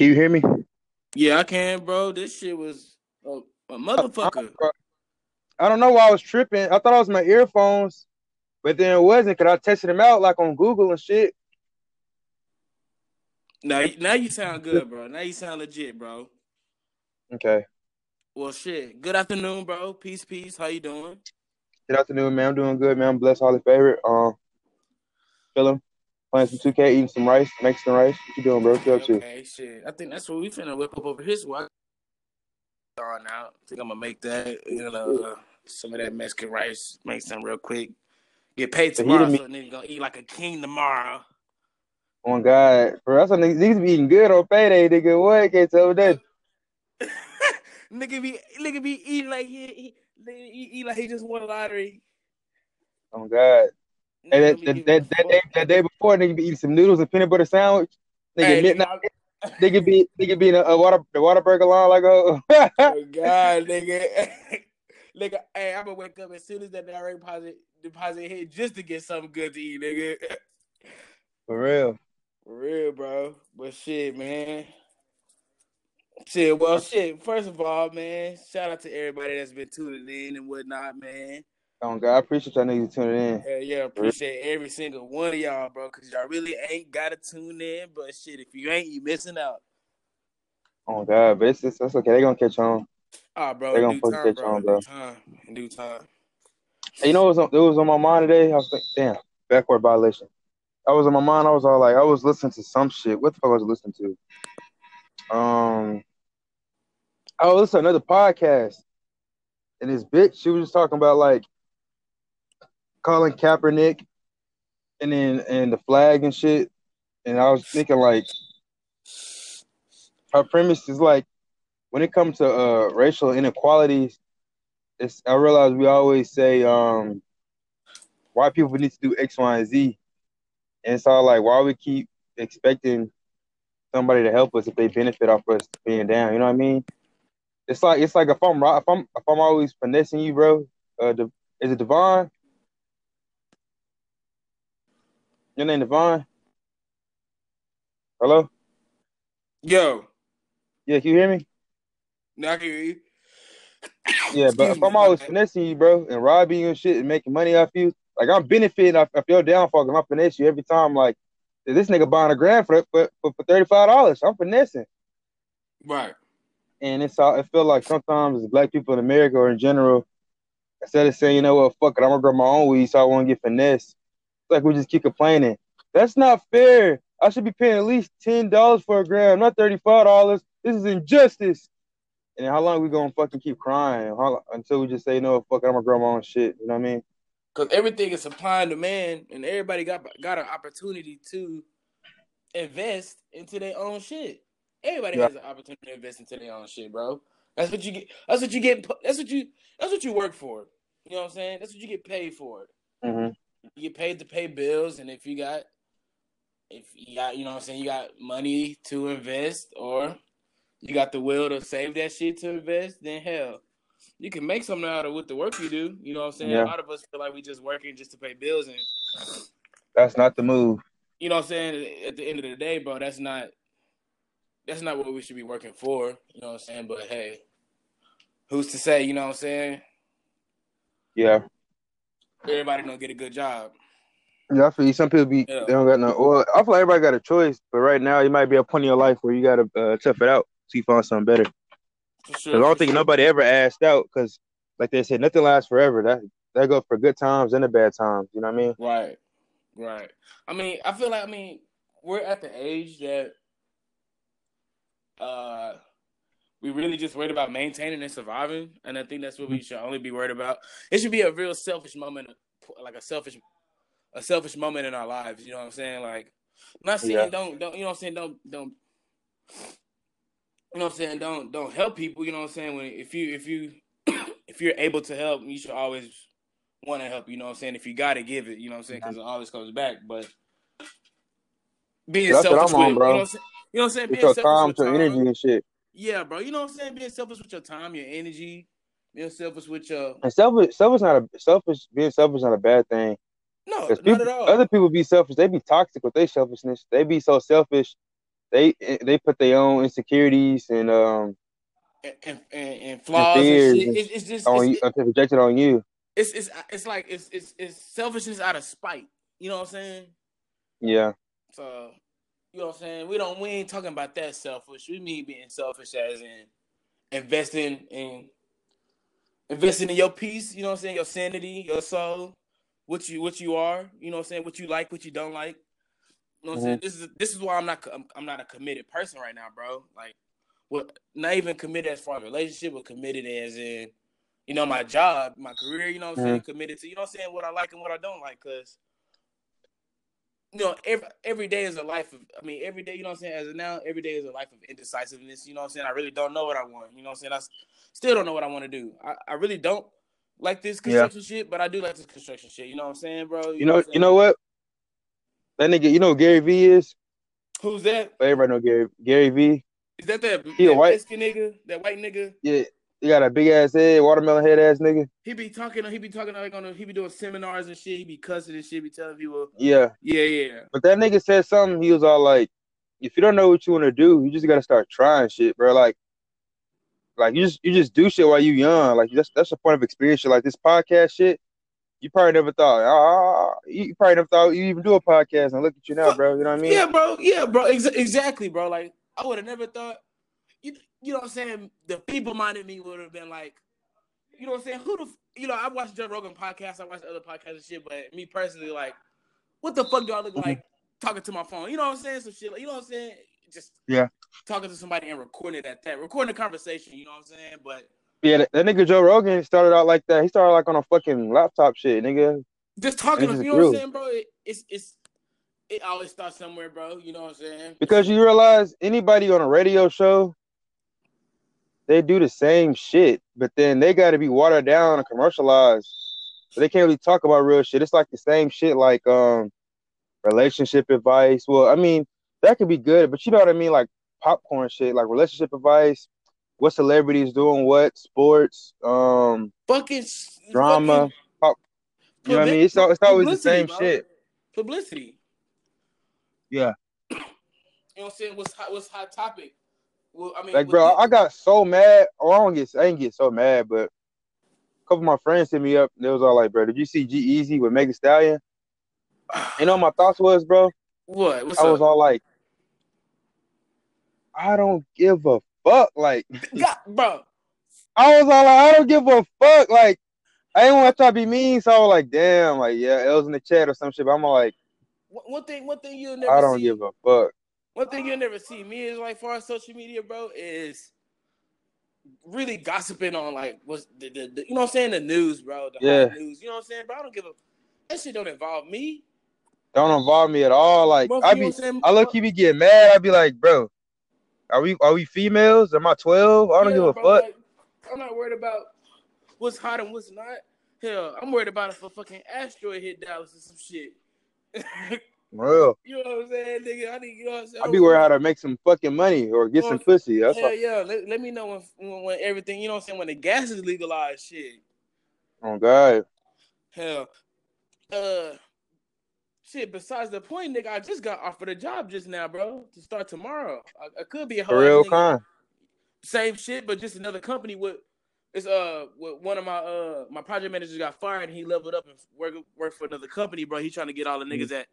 Can you hear me? Yeah, I can, bro. This shit was a, a motherfucker. I don't know why I was tripping. I thought I was my earphones, but then it wasn't because I tested them out like on Google and shit. Now, now you sound good, bro. Now you sound legit, bro. Okay. Well, shit. Good afternoon, bro. Peace, peace. How you doing? Good afternoon, man. I'm doing good, man. I'm blessed, Holly favorite. Um, feeling playing some 2K, eating some rice, Mexican rice. What you doing, bro? What you up to? Okay, shit. I think that's what we finna whip up over here. So I on out. I think I'm gonna make that. You know, uh, some of that Mexican rice. Make some real quick. Get paid tomorrow, so nigga gonna eat like a king tomorrow. Oh my God, bro. That's what niggas, niggas be eating good on payday, nigga. What? Can't tell that. nigga be nigga be eating like he, he, eat, eat like he just won a lottery. Oh my God. And that, that, that, that, day, that day before, nigga be eating some noodles and peanut butter sandwich. Nigga, Hey, midnight, nigga, nigga be nigga be in a, a water the Whataburger line like oh Oh God, nigga. nigga, hey, I'm gonna wake up as soon as that direct deposit deposit hit just to get something good to eat, nigga. for real. For real, bro. But shit, man. Shit, well, shit. First of all, man, shout out to everybody that's been tuning in and whatnot, man. Oh God, I appreciate y'all niggas tuning in. Hell yeah, appreciate every single one of y'all, bro, because y'all really ain't gotta tune in. But shit, if you ain't, you missing out. Oh God, but it's, it's that's okay. They gonna catch on. Ah, bro, They in gonna due fucking time, catch bro. on, In bro. due time. In due time. Hey, you know what was on, it was on my mind today? I was like, damn, backward violation. I was on my mind. I was all like, I was listening to some shit. What the fuck was I listening to? Um, I was listening to another podcast, and this bitch, she was just talking about like Colin Kaepernick, and then and the flag and shit. And I was thinking like, her premise is like, when it comes to uh racial inequalities, it's I realize we always say um white people need to do X, Y, and Z. And all like why we keep expecting somebody to help us if they benefit off us being down, you know what I mean? It's like it's like if I'm if I'm if I'm always finessing you, bro, uh is it Devon? Your name Devon? Hello? Yo, Yeah, can you hear me? now I can hear you. Yeah, but if I'm always finessing you, bro, and robbing you and shit and making money off you, like I'm benefiting off, off your downfall because I'm finesse you every time. Like this nigga buying a grand for for for, for thirty five dollars. I'm finessing, Right. and it's all. I feel like sometimes black people in America or in general, instead of saying, you know what, fuck it, I'm gonna grow my own weed, so I won't get finessed. Like we just keep complaining. That's not fair. I should be paying at least ten dollars for a gram, not thirty five dollars. This is injustice. And how long we gonna fucking keep crying how, until we just say, no, fuck I'm gonna grow my own shit. You know what I mean? Cause everything is supply and demand, and everybody got got an opportunity to invest into their own shit. Everybody Yeah. has an opportunity to invest into their own shit, bro. That's what you get. That's what you get. That's what you. That's what you work for. You know what I'm saying? That's what you get paid for. Mm-hmm. You get paid to pay bills, and if you got, if you got, you know what I'm saying, you got money to invest, or you got the will to save that shit to invest, then hell, you can make something out of with the work you do. You know what I'm saying? Yeah. A lot of us feel like we just working just to pay bills, and That's not the move. you know what I'm saying. At the end of the day, bro, that's not that's not what we should be working for. You know what I'm saying? But hey, who's to say? You know what I'm saying? Yeah. Everybody don't get a good job. Yeah, I feel you. Some people be Yeah. they don't got no. Well, I feel like everybody got a choice, but right now you might be a point in your life where you gotta uh, tough it out so you find something better. Sure. I don't think sure. nobody ever asked out because, like they said, nothing lasts forever. That that goes for good times and the bad times. You know what I mean? Right. Right. I mean, I feel like I mean we're at the age that uh we really just worried about maintaining and surviving, and I think that's what we mm-hmm. should only be worried about. It should be a real selfish moment, like a selfish, a selfish moment in our lives. You know what I'm saying? Like, I'm not saying Yeah. don't don't you know what I'm saying don't don't you know what I'm saying don't don't help people. You know what I'm saying when if you if you if you're able to help, you should always want to help. You know what I'm saying? If you got to give it, you know what I'm saying? Because it always comes back. But being That's what selfish I'm on, with bro. you know what I'm saying? You know what I'm saying? With Being your selfish time, with your time. energy and shit. Yeah, bro. You know what I'm saying? Being selfish with your time, your energy, being selfish with your And selfish, selfish not a selfish. Being selfish not a bad thing. no, not people, at all. other people be selfish. They be toxic with their selfishness. They be so selfish they they put their own insecurities and um and and, and, flaws and, and It's, it's just on it's, you, uh, projected on you. it's it's it's like it's it's it's selfishness out of spite. You know what I'm saying? Yeah, So you know what I'm saying? We don't we ain't talking about that selfish. We mean being selfish as in investing in investing in your peace, you know what I'm saying, your sanity, your soul, what you what you are, you know what I'm saying, what you like, what you don't like. You know what I'm saying? Mm-hmm. This is this is why I'm not I'm, I'm not a committed person right now, bro. Like well, not even committed as far as relationship, but committed as in, you know, my job, my career, you know what I'm mm-hmm. saying, committed to, you know what I'm saying, what I like and what I don't like, cause you know, every every day is a life of I mean, every day, you know what I'm saying, as of now, every day is a life of indecisiveness, you know what I'm saying? I really don't know what I want, you know what I'm saying? I still don't know what I want to do. I, I really don't like this Yeah. construction shit, but I do like this construction shit, you know what I'm saying, bro? you know what you know what? That nigga, you know who Gary V is. who's that? Everybody know Gary Gary V. Is that that, He that white- Mexican nigga? That white nigga? Yeah, he got a big ass head, watermelon head ass nigga. He be talking, he be talking like on, a, he be doing seminars and shit. He be cussing and shit. Be telling people, Yeah, yeah, yeah. but that nigga said something. He was all like, "If you don't know what you want to do, you just gotta start trying shit, bro. Like, like you just you just do shit while you young. Like that's that's the point of experience. Shit. Like this podcast shit, you probably never thought. Ah, ah, ah, ah, you probably never thought you even do a podcast. And look at you now, bro. You know what I mean? Yeah, bro. Yeah, bro. Ex- exactly, bro. Like I would have never thought. You, know what I'm saying? The people minded me would have been like, you know what I'm saying? Who the, f- you know? I watched Joe Rogan podcast. I watched other podcasts and shit. But me personally, like, what the fuck do I look Mm-hmm. like talking to my phone? You know what I'm saying? Some shit. Like, you know what I'm saying? Just Yeah. talking to somebody and recording it at that, recording a conversation. You know what I'm saying? But Yeah, that, that nigga Joe Rogan started out like that. He started like on a fucking laptop shit, nigga. just talking, to, you know what I'm saying, bro? It, it's it's it always starts somewhere, bro. You know what I'm saying? Because you realize anybody on a radio show, they do the same shit, but then they got to be watered down and commercialized. So they can't really talk about real shit. It's like the same shit, like um, relationship advice. Well, I mean that could be good, but you know what I mean, like popcorn shit, like relationship advice. What celebrities doing? What sports? Um, fucking drama. fucking you know what I mean? It's al- it's always the same bro. shit. Publicity. Yeah. You know what I'm saying? What's hot? What's hot topic? Well, I mean, Like, bro, I got so mad. Or I don't get, I ain't get so mad, but a couple of my friends hit me up. And they was all like, "Bro, did you see G-Eazy with Megan Stallion?" You know what my thoughts was, bro. what? What's I up? was all like, "I don't give a fuck." Like, God, bro. I was all like, "I don't give a fuck." Like, I didn't want to try to be mean, so I was like, "Damn!" Like, yeah, it was in the chat or some shit. But I'm like, One one thing, one thing you'll never I don't see. give a fuck. One thing you'll never see me is like far as social media, bro, is really gossiping on like what's the, the, the you know what I'm saying the news, bro. The Yeah. news. You know what I'm saying, bro. I don't give a that shit don't involve me. Don't involve me at all. Like, Bro, I be? I look, you be getting mad. I be like, bro, are we, are we females? Am I twelve? I don't Yeah, give a bro, fuck. like, I'm not worried about what's hot and what's not. Hell, I'm worried about if a fucking asteroid hit Dallas or some shit. Real. you know what I'm saying, nigga? I need, you know what I'm saying? I be worried how to make some fucking money or get some pussy. That's Hell all. yeah, let, let me know when, when when everything, you know what I'm saying, when the gas is legalized, shit. Oh God. Hell, uh, shit. Besides the point, nigga, I just got offered a job just now, bro, to start tomorrow. I, I could be a whole real, con. Same shit, but just another company with. It's uh with one of my uh my project managers got fired and he leveled up and work work for another company, bro. He trying to get all the niggas at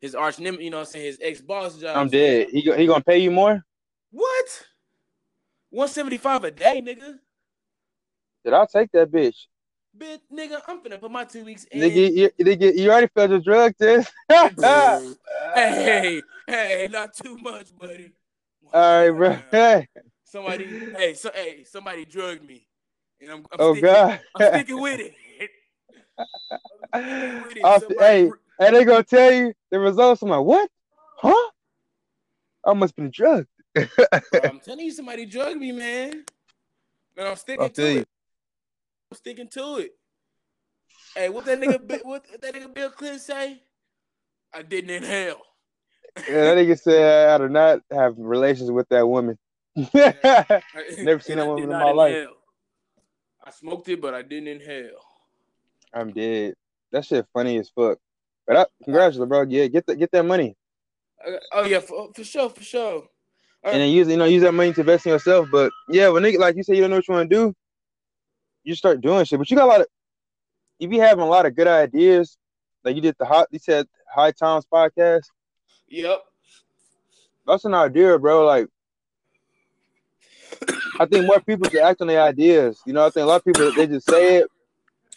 his arch nem, you know what I'm saying, his ex boss job. I'm dead. He he gonna pay you more? What? 175 a day, nigga. Did I take that bitch? Bitch, nigga, I'm finna put my two weeks in. Nigga, you, nigga, you already failed your drug test. hey, hey, not too much, buddy. right, bro. Hey. Somebody, hey, so hey, somebody drugged me, and I'm, I'm Oh sticking, God. I'm sticking with it. I'm sticking with it. Somebody hey, and they're gonna tell you the results. I'm like, what? Huh? I must been drugged. Bro, I'm telling you, somebody drugged me, man. And I'm sticking I to feel you. it. I'm sticking to it. Hey, what that nigga, what that nigga Bill Clinton say? I didn't inhale. Yeah, that nigga said I do not have relations with that woman. Never Never seen that woman in my life. I smoked it, but I didn't inhale. I'm dead. That shit funny as fuck. But I, congratulations, bro. Yeah, get that get that money. Uh, oh yeah, for, for sure, for sure. and then use you know use that money to invest in yourself. But yeah, when nigga like you say you don't know what you want to do, you start doing shit. But you got a lot of if you be having a lot of good ideas. Like you did the hot you said High Times podcast. Yep. That's an idea, bro. Like I think more people should act on their ideas. You know, I think a lot of people they just say it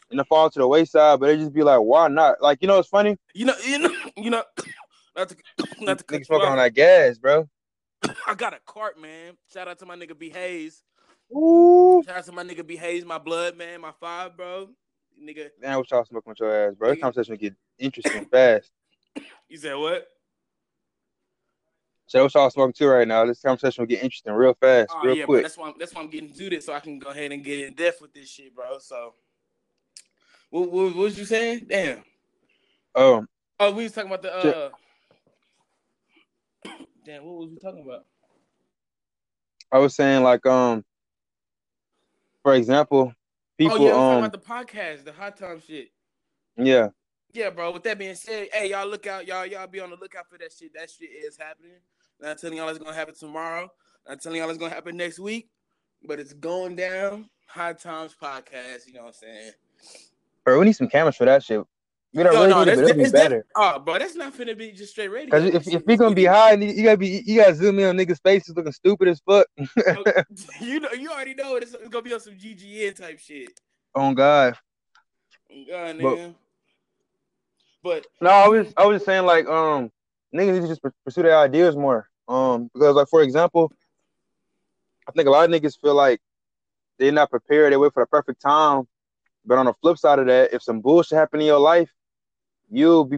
and they fall to the wayside, but they just be like, why not? Like, you know, it's funny. You know, you know, you know. Not to, not to Niggas smoking on that gas, bro. I got a cart, man. Shout out to my nigga B Hayes. Ooh. Shout out to my nigga B Hayes, my blood, man, my five, bro. Nigga, Man, what y'all smoking with your ass, bro? This conversation will get interesting fast. you said what? So what y'all smoking too right now? This conversation will get interesting real fast, Oh real yeah, bro. That's why I'm, that's why I'm getting to this, so I can go ahead and get in depth with this shit, bro. So, what, what, what was you saying? Damn. Um, Oh, we was talking about the. uh. Damn, what was we talking about? I was saying like um, for example, people oh yeah, um, talking about the podcast, the hot time shit. yeah, Yeah, bro. With that being said, hey, y'all look out, y'all, y'all be on the lookout for that shit. That shit is happening. Not telling y'all it's gonna happen tomorrow. Not telling y'all it's gonna happen next week, but it's going down. High Times podcast. You know what I'm saying? Bro, we need some cameras for that shit. We don't Yo, really no, need it, but it'll be better. oh, bro, that's not finna be just straight radio. Because if, if we gonna be high, you gotta be you gotta zoom in on niggas' faces looking stupid as fuck. you know, you already know it's, it's gonna be on some GGN type shit. oh God. God, But- But No, I was I was just saying like um niggas need to just pursue their ideas more. Um because like for example, I think a lot of niggas feel like they're not prepared, they wait for the perfect time. But on the flip side of that, if some bullshit happen in your life, you'll be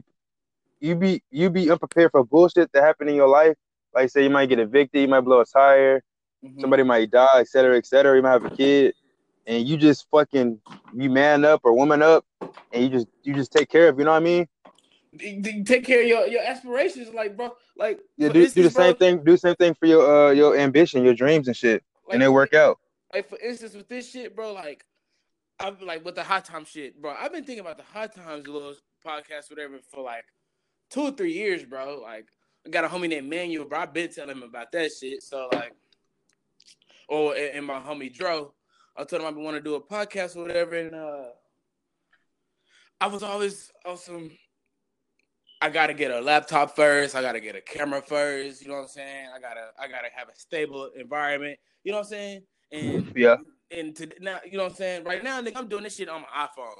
you be you be unprepared for bullshit that happen in your life. Like say you might get evicted, you might blow a tire, mhm. somebody might die, et cetera, et cetera. You might have a kid, and you just fucking you man up or woman up, and you just you just take care of. You know what I mean? Take care of your, your aspirations, like bro, like Yeah, do, do the bro, same thing. Do the same thing for your uh your ambition, your dreams and shit, like, and they work out. Like for instance, with this shit, bro, like I've like with the hot time shit, bro. I've been thinking about the hot times little podcast, whatever, for like two or three years, bro. Like I got a homie named Manuel, bro. I've been telling him about that shit. So like, or and and my homie Dro, I told him I want to do a podcast or whatever, and uh, I was always awesome. I gotta get a laptop first. I gotta get a camera first. You know what I'm saying? I gotta I gotta have a stable environment. You know what I'm saying? And Yeah, and to now, you know what I'm saying? Right now, nigga, I'm doing this shit on my iPhone.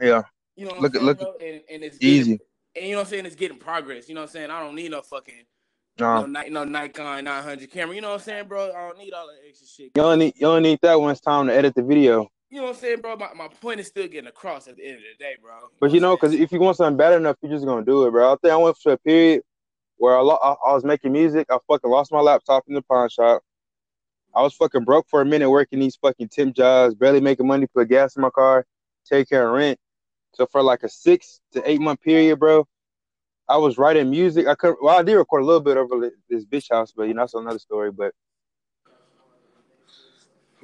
yeah, You know what Look I'm at- saying, look bro? And, and it's getting- easy. and you know what I'm saying? It's getting progress. You know what I'm saying? I don't need no fucking No, no, no Nikon 900 camera. You know what I'm saying, bro? I don't need all that extra shit. you only need you only need that when it's time to edit the video. You know what I'm saying, bro? My, my point is still getting across at the end of the day, bro. But you know, because if you want something bad enough, you're just gonna do it, bro. I think I went through a period where I, lo- I, I was making music. I fucking lost my laptop in the pawn shop. I was fucking broke for a minute working these fucking temp jobs, barely making money, put gas in my car, take care of rent. So for like a six to eight month period, bro, I was writing music. I could well, I did record a little bit over this bitch house, but you know that's another story. But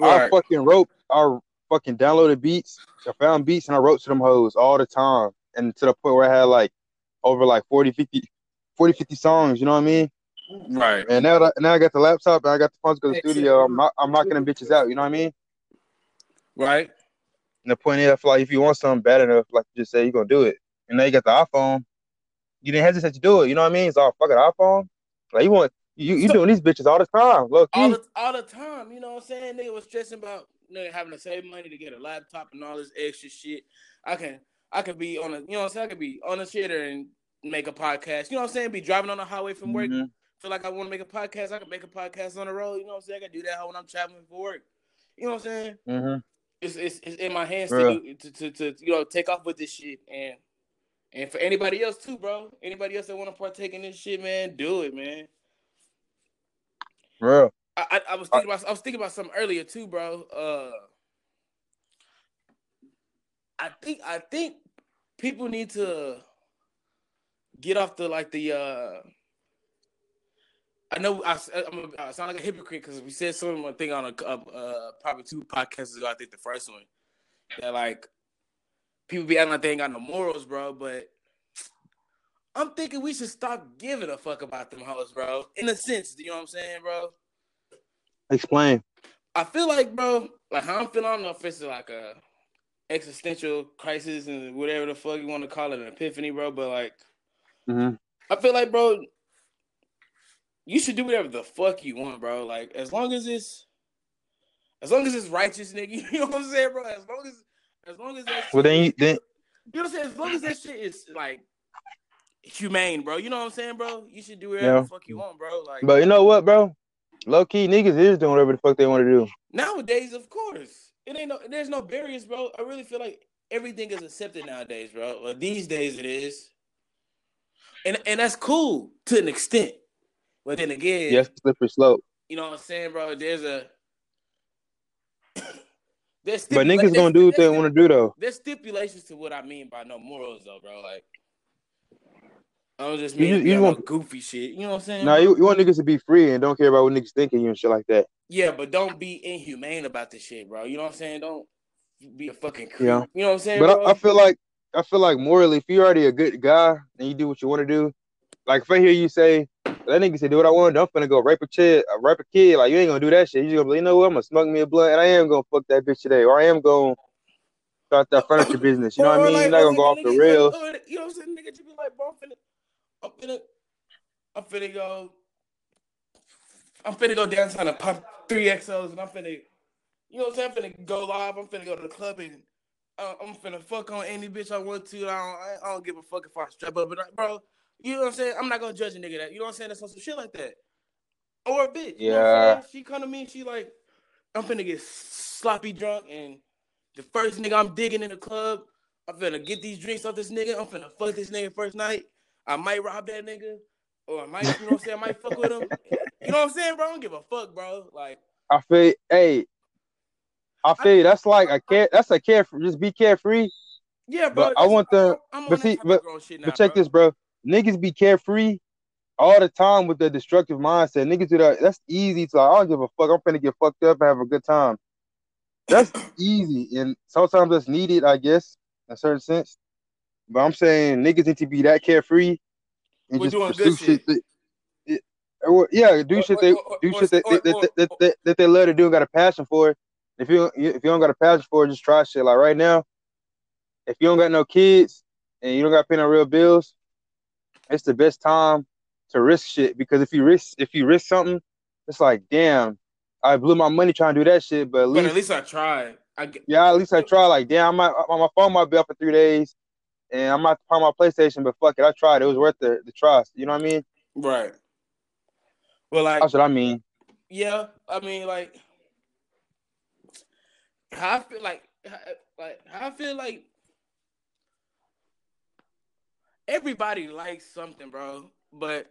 I fucking wrote, I fucking downloaded beats, I found beats, and I wrote to them hoes all the time. And to the point where I had like over like 40, 50, 40, 50 songs, you know what I mean? Right. And now, that, now I got the laptop and I got the funds to go to the studio. I'm, not, I'm knocking them bitches out, you know what I mean? Right. And the point is, like if you want something bad enough, like you just say, you're going to do it. And now you got the iPhone, you didn't hesitate to do it, you know what I mean? It's all fucking iPhone. Like you want, you, you So- doing these bitches all the time, low key. all the all the time. You know what I'm saying? Nigga was stressing about nigga having to save money to get a laptop and all this extra shit. I can I could be on a you know what I'm saying? I could be on a shitter and make a podcast. You know what I'm saying? Be driving on the highway from work. Mhm. Feel like I want to make a podcast. I can make a podcast on the road. You know what I'm saying? I can do that when I'm traveling for work. You know what I'm saying? Mhm. It's it's, it's in my hands to, do, to to to you know take off with this shit and and for anybody else too, bro. Anybody else that want to partake in this shit, man, do it, man. Bro, I, I, I was thinking about I was thinking about something earlier too, bro. Uh, I think I think people need to get off the like the. uh I know I, I'm, I sound like a hypocrite because we said something I think on a uh, probably two podcasts ago. I think the first one that like people be acting like they ain't got no morals, bro. But I'm thinking we should stop giving a fuck about them hoes, bro. In a sense, you know what I'm saying, bro? Explain. I feel like, bro, like how I'm feeling. I don't know if it's like a existential crisis and whatever the fuck you want to call it, an epiphany, bro. But like, mm-hmm. I feel like, bro, you should do whatever the fuck you want, bro. Like, as long as it's, as long as it's righteous, nigga. You know what I'm saying, bro? As long as, as long as that. Well, then you then. You know what I'm saying? As long as that shit is like humane, bro. You know what I'm saying, bro? You should do whatever yeah. the fuck you want, bro. Like, but you know what, bro? Low key niggas is doing whatever the fuck they want to do. Nowadays, of course. It ain't no there's no barriers, bro. I really feel like everything is accepted nowadays, bro. Well, these days it is. And and that's cool to an extent. But then again, yes, slippery slope. You know what I'm saying, bro? There's a there's But niggas gonna do what they want to do though. There's stipulations to what I mean by no morals though, bro. Like I don't just mean you, you, you want goofy shit. You know what I'm saying? Nah, you, you want niggas to be free and don't care about what niggas thinking you and shit like that. Yeah, but don't be inhumane about this shit, bro. You know what I'm saying? Don't be a fucking creep. Yeah. You know what I'm saying? But I, I, feel like I feel like morally, if you're already a good guy and you do what you want to do, like if I hear you say that nigga said, do what I want, I'm finna go rape a kid, uh, rape a kid. Like you ain't gonna do that shit. You just gonna be, you know what? I'm gonna smoke me a blunt and I am gonna fuck that bitch today, or I am gonna start that furniture business. You know what I mean? Like, You're not gonna go off the rails. You know what I'm saying? Nigga, you be like, bro, I'm finna I'm finna, I'm finna go. I'm finna go downtown and pop three XOs, and I'm finna, you know what I'm saying? I'm finna go live. I'm finna go to the club and uh, I'm finna fuck on any bitch I want to. I don't, I don't give a fuck if I strap up, but bro, you know what I'm saying? I'm not gonna judge a nigga that. You know what I'm saying? That's some shit like that. Or a bitch. You yeah. She come to me and she like, I'm finna get sloppy drunk and the first nigga I'm digging in the club, I'm finna get these drinks off this nigga. I'm finna fuck this nigga first night. I might rob that nigga, or I might, you know what I'm saying? I might fuck with him. You know what I'm saying, bro? I don't give a fuck, bro. Like I feel, hey, I feel I, that's like a care. That's a care. Just be carefree. Yeah, bro. But I want the. I'm on but see, but, now, but check bro. this, bro. Niggas be carefree all the time with the destructive mindset. Niggas do that. That's easy to. Like, I don't give a fuck. I'm finna get fucked up and have a good time. That's easy, and sometimes that's needed, I guess, in a certain sense. But I'm saying niggas need to be that carefree and We're just pursue shit. shit that, or, yeah, do or, shit they or, do shit that, that, that, that, that they love to do and got a passion for it. If you if you don't got a passion for it, just try shit. Like right now, if you don't got no kids and you don't got to pay no real bills, it's the best time to risk shit because if you risk if you risk something, it's like damn, I blew my money trying to do that shit, but at least but at least I tried. I, yeah, at least I tried. Like damn, my my phone might be up for three days and I'm not part my PlayStation, but fuck it, I tried. It was worth the, the trust. You know what I mean? Right. Well, like that's what I mean. Yeah, I mean, like, how I feel like, like, how I feel like everybody likes something, bro. But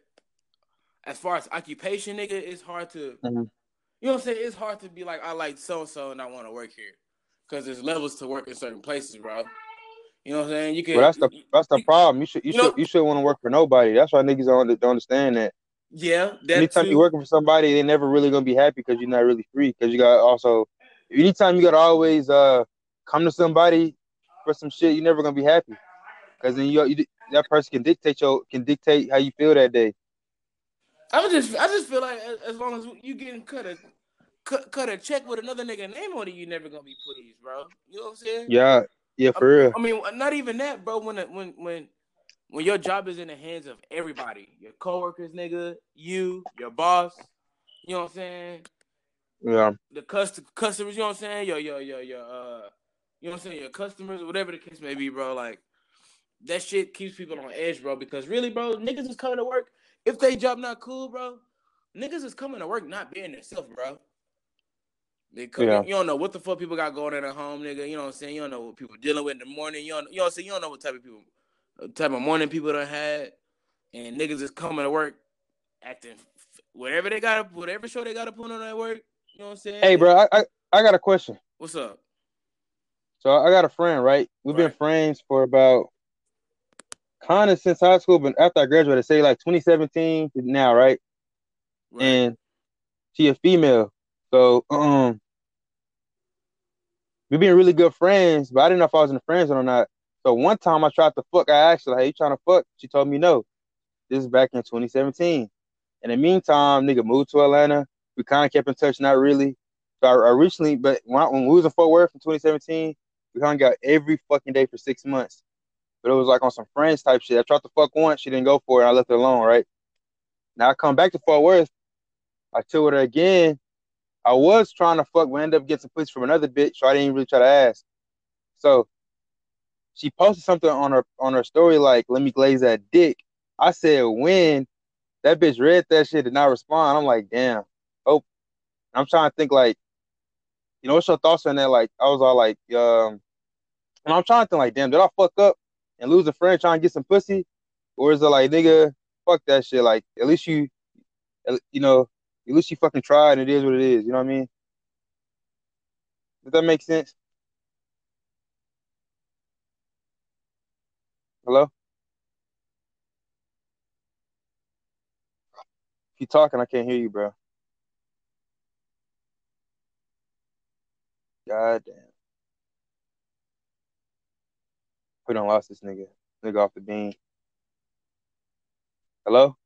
as far as occupation, nigga, it's hard to, mm-hmm. you know what I'm saying? It's hard to be like, I like so and so, and I want to work here, because there's levels to work in certain places, bro. You know what I'm saying? You can. Well, that's the that's the problem. You should you, you should know, you should want to work for nobody. That's why niggas don't, don't understand that. Yeah. That anytime too. you're working for somebody, they're never really gonna be happy because you're not really free. Because you got also, anytime you gotta always uh come to somebody for some shit, you're never gonna be happy. Because then you, you that person can dictate your can dictate how you feel that day. I just I just feel like as long as you getting cut a cut, cut a check with another nigga name on it, you never gonna be pleased, bro. You know what I'm saying? Yeah, yeah, for I, real. I mean, not even that, bro. When when when when your job is in the hands of everybody, your coworkers, nigga, you, your boss, you know what I'm saying? Yeah. The cust- customers, you know what I'm saying? Your your your your uh, you know what I'm saying? Your customers, whatever the case may be, bro. Like that shit keeps people on edge, bro. Because really, bro, niggas is coming to work. If they job not cool, bro, niggas is coming to work not being themselves, bro. Because yeah. you don't know what the fuck people got going on at home, nigga. You know what I'm saying? You don't know what people dealing with in the morning. You don't, you know what I'm saying? You don't know what type of people, type of morning people done had. And niggas is coming to work acting whatever they got, whatever show they got to put on at work. You know what I'm saying? Hey, bro, I, I, I got a question. What's up? So I got a friend, right? We've right. been friends for about kind of since high school, but after I graduated, say like 2017 to now, right? right? And she a female. So um we being really good friends, but I didn't know if I was in the friends or not. So one time I tried to fuck, I asked her, hey, you trying to fuck? She told me no. This is back in 2017. In the meantime, nigga moved to Atlanta. We kind of kept in touch, not really. So I, I recently, but when, I, when we was in Fort Worth in 2017, we kind of got every fucking day for six months. But it was like on some friends type shit. I tried to fuck once, she didn't go for it. I left her alone, right? Now I come back to Fort Worth. I told her again. I was trying to fuck, we ended up getting some pussy from another bitch, so I didn't really try to ask. So she posted something on her on her story like, "Let me glaze that dick." I said, "When?" That bitch read that shit did not respond. I'm like, "Damn." Oh, I'm trying to think like, you know, what's your thoughts on that? Like, I was all like, um, and I'm trying to think like, damn, did I fuck up and lose a friend trying to get some pussy, or is it like, nigga, fuck that shit? Like, at least you, you know, at least you fucking tried, and it is what it is. You know what I mean? Does that make sense? Hello? If you talking, I can't hear you, bro. God damn. We don't lost this nigga. Nigga off the beam. Hello?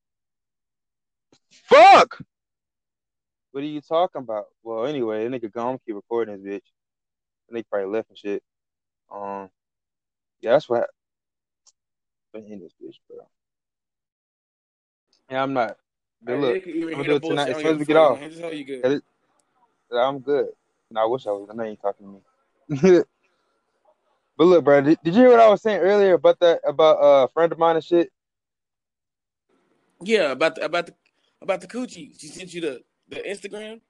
Fuck! What are you talking about? Well, anyway, that nigga gone keep recording this bitch. I think probably left and shit. Um, yeah, that's what. Been in this bitch, bro. Yeah, I'm not. But look, I'm gonna do it tonight as soon as we get off. I'm good. No, I wish I was. I know you talking to me. but look, bro, did, did, you hear what I was saying earlier about that about uh, a friend of mine and shit? Yeah, about the, about the about the coochie. She sent you the the Instagram.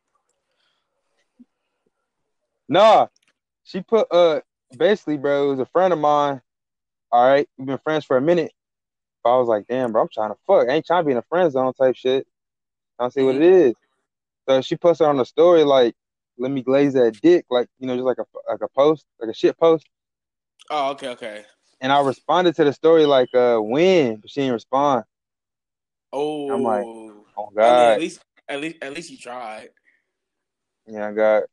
Nah, she put uh basically, bro. It was a friend of mine. All right, we've been friends for a minute. But I was like, damn, bro, I'm trying to fuck. I ain't trying to be in a friend zone type shit. I don't see what it mm-hmm. So she posted on the story like, "Let me glaze that dick," like you know, just like a like a post, like a shit post. Oh, okay, okay. And I responded to the story like, "Uh, when?" But she didn't respond. Oh, I'm like, oh god. At least, at least, at least you tried. Yeah, I got.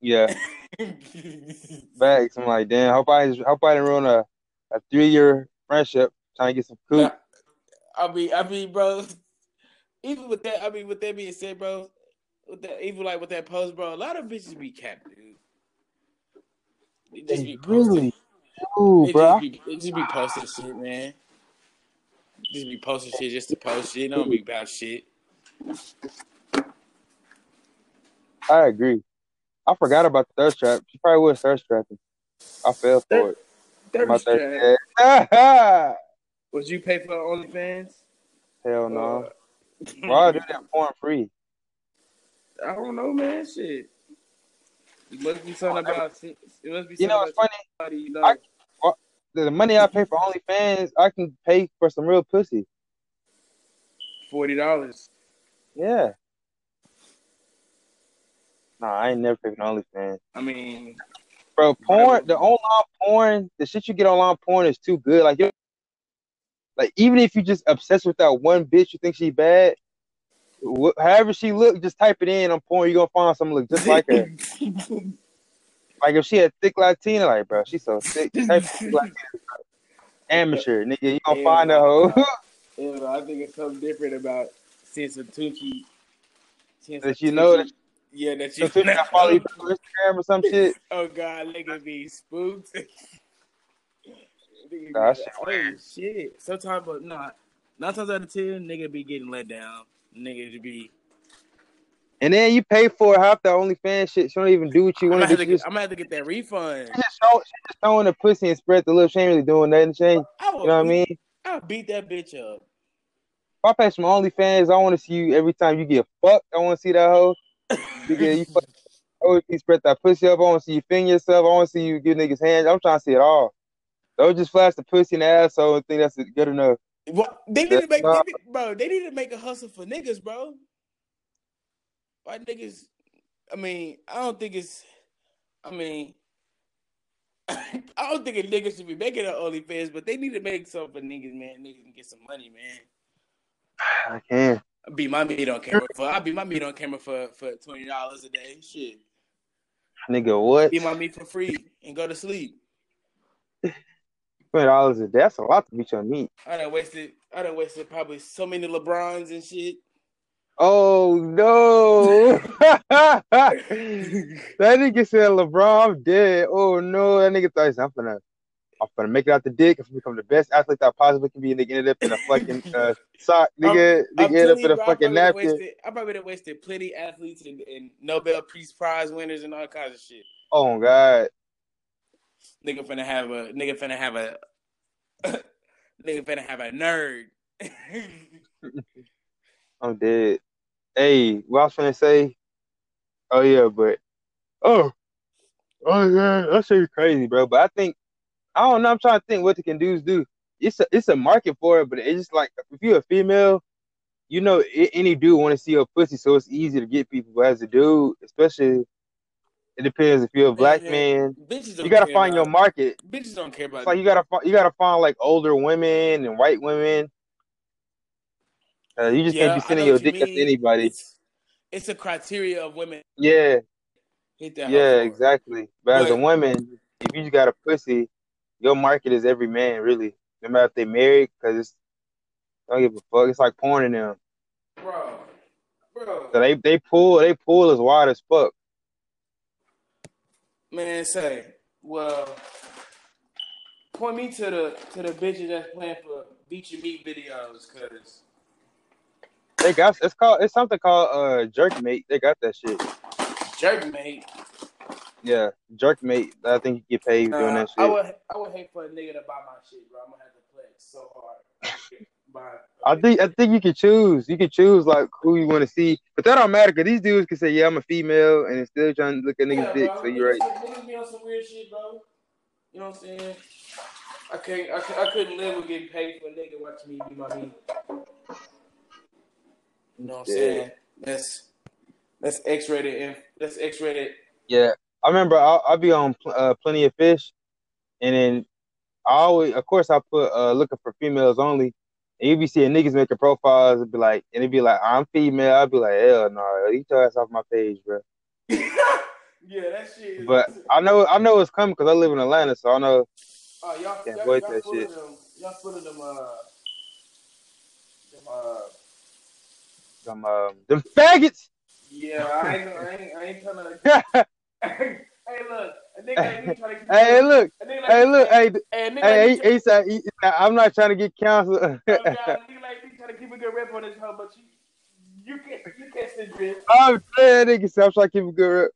Yeah. Bags. I'm like, damn. Hope I hope I didn't ruin a, a three year friendship trying to get some food. I mean, I mean, bro. Even with that, I mean, with that being said, bro, with that, even like with that post, bro, a lot of bitches be capped, dude. They just they be posting. Really? Ooh, they bro. Just be, they just be posting shit, man. Just be posting shit just to post shit. Don't be about shit. I agree. I forgot about the thirst trap. She probably was thirst trapping. I fell for it. Thirst trap. Would you pay for OnlyFans? Hell no. Uh, Why do that porn free? I don't know, man. Shit. It must be something about. Oh, it must be. You know, it's funny. you know. I, the money I pay for OnlyFans, I can pay for some real pussy. Forty dollars. Yeah. Nah, I ain't never paid for OnlyFans. I mean, bro, porn, the online porn, the shit you get online porn is too good. Like, like even if you just obsessed with that one bitch, you think she bad. Wh- however she look, just type it in on porn. You gonna find something look just like her. like if she had thick Latina, like bro, she's so thick. Type Amateur, nigga, you gonna yeah, find a hoe. yeah, I think it's something different about since a Tunchi. That you know that. Yeah, that you know. follow you on Instagram or some shit. oh god, nigga be spooked. Gosh, oh shit. Sometimes, but not nine times out of ten, nigga be getting let down. Nigga to be. And then you pay for half the OnlyFans shit. She don't even do what you want to do. Get, I'm gonna have to get that refund. She just, show, she just showing the pussy and spread the little ain't really doing nothing. Ain't, you know what I mean? I'll beat that bitch up. If I pay some OnlyFans, I want to see you every time you get fucked. I want to see that hoe. Nigga, you fuck, always spread that pussy up. I want to see you finger yourself. I want to see you give niggas hands. I'm trying to see it all. Don't just flash the pussy in the asshole and think that's good enough. Well, they need to make, they need, bro. They need to make a hustle for niggas, bro. Why niggas? I mean, I don't think it's. I mean, I don't think a nigga should be making an OnlyFans, but they need to make something for niggas, man. Niggas can get some money, man. I can. Be my meat on camera for. I'll be my meat on camera for for twenty dollars a day. Shit. Nigga, what? Be my meat for free and go to sleep. Twenty dollars a day. That's a lot to beat your meat. I done wasted. I done wasted probably so many LeBrons and shit. Oh no! that nigga said LeBron, I'm dead. Oh no, that nigga thought I'm gonna, I'm gonna make it out the dick. I'm gonna become the best athlete I possibly can be. And they ended up in a fucking uh, sock. Nigga, I'm nigga ended up in a bro, fucking napkin. wasted. I probably done wasted plenty athletes and, and Nobel Peace Prize winners and all kinds of shit. Oh god. Nigga finna have a nigga finna have a nigga finna have a nerd. I'm dead. Hey, what I was finna say? Oh yeah, but oh, oh yeah, that shit crazy, bro. But I think I don't know. I'm trying to think what the can do do. It's a it's a market for it, but it's just like if you're a female, you know, any dude want to see your pussy, so it's easy to get people. But as a dude, especially, it depends if you're a black man. Bitches don't You gotta find your market. Bitches don't care about It's like you gotta you gotta find like older women and white women. Uh, you just Yeah, can't be I sending your you dick up to anybody. It's, it's a criteria of women Yeah, yeah, exactly. But as a woman, if you just got a pussy, your market is every man, really. No matter if they married, because it's don't give a fuck. It's like porn in them. bro, bro. So they they pull they pull as wide as fuck. Man, say, well, point me to the to the bitches that's playing for beat your meat videos, cause They got it's called it's something called uh jerk mate. They got that shit. jerk mate. Yeah, jerk mate. I think you get paid for doing Nah, that I shit. would I would hate for a nigga to buy my shit, bro. I'm gonna have to flex so hard. I think I think you can choose. You can choose like who you want to see, but that don't matter because these dudes can say, "Yeah, I'm a female," and it's still trying to look at niggas' Yeah, dick. bro. So you're right. Niggas, be on some weird shit, bro. You know what I'm saying? I can't. I, I couldn't live with getting paid for a nigga watching me be my meat. You know what I'm Yeah. saying? That's that's X-rated. That's X-rated. Yeah, I remember I'll, I'll be on pl- uh, Plenty of Fish, and then I always, of course, I put uh, looking for females only. And you be seeing niggas making profiles and be like, and it be like, I'm female. I'd be like, hell no, you your ass off my page, bro. yeah, that shit. Is, But I know, I know it's coming because I live in Atlanta, so I know. oh, y'all, Can't y'all, wait y'all that shit. them. Y'all full of them. Uh, them. Uh, Them, um, them faggots. yeah, I ain't. I ain't, I ain't trying to. hey, look, a nigga like me trying to. keep hey, look, A nigga like hey, look, hey, Hey, nigga hey, like he, he said, he, I'm not trying to get canceled. Oh, God, a nigga like me trying to keep a good rep on this hoe, but you, you can't, you can't sit drip. I'm saying, nigga, so I'm trying to keep it good. rep.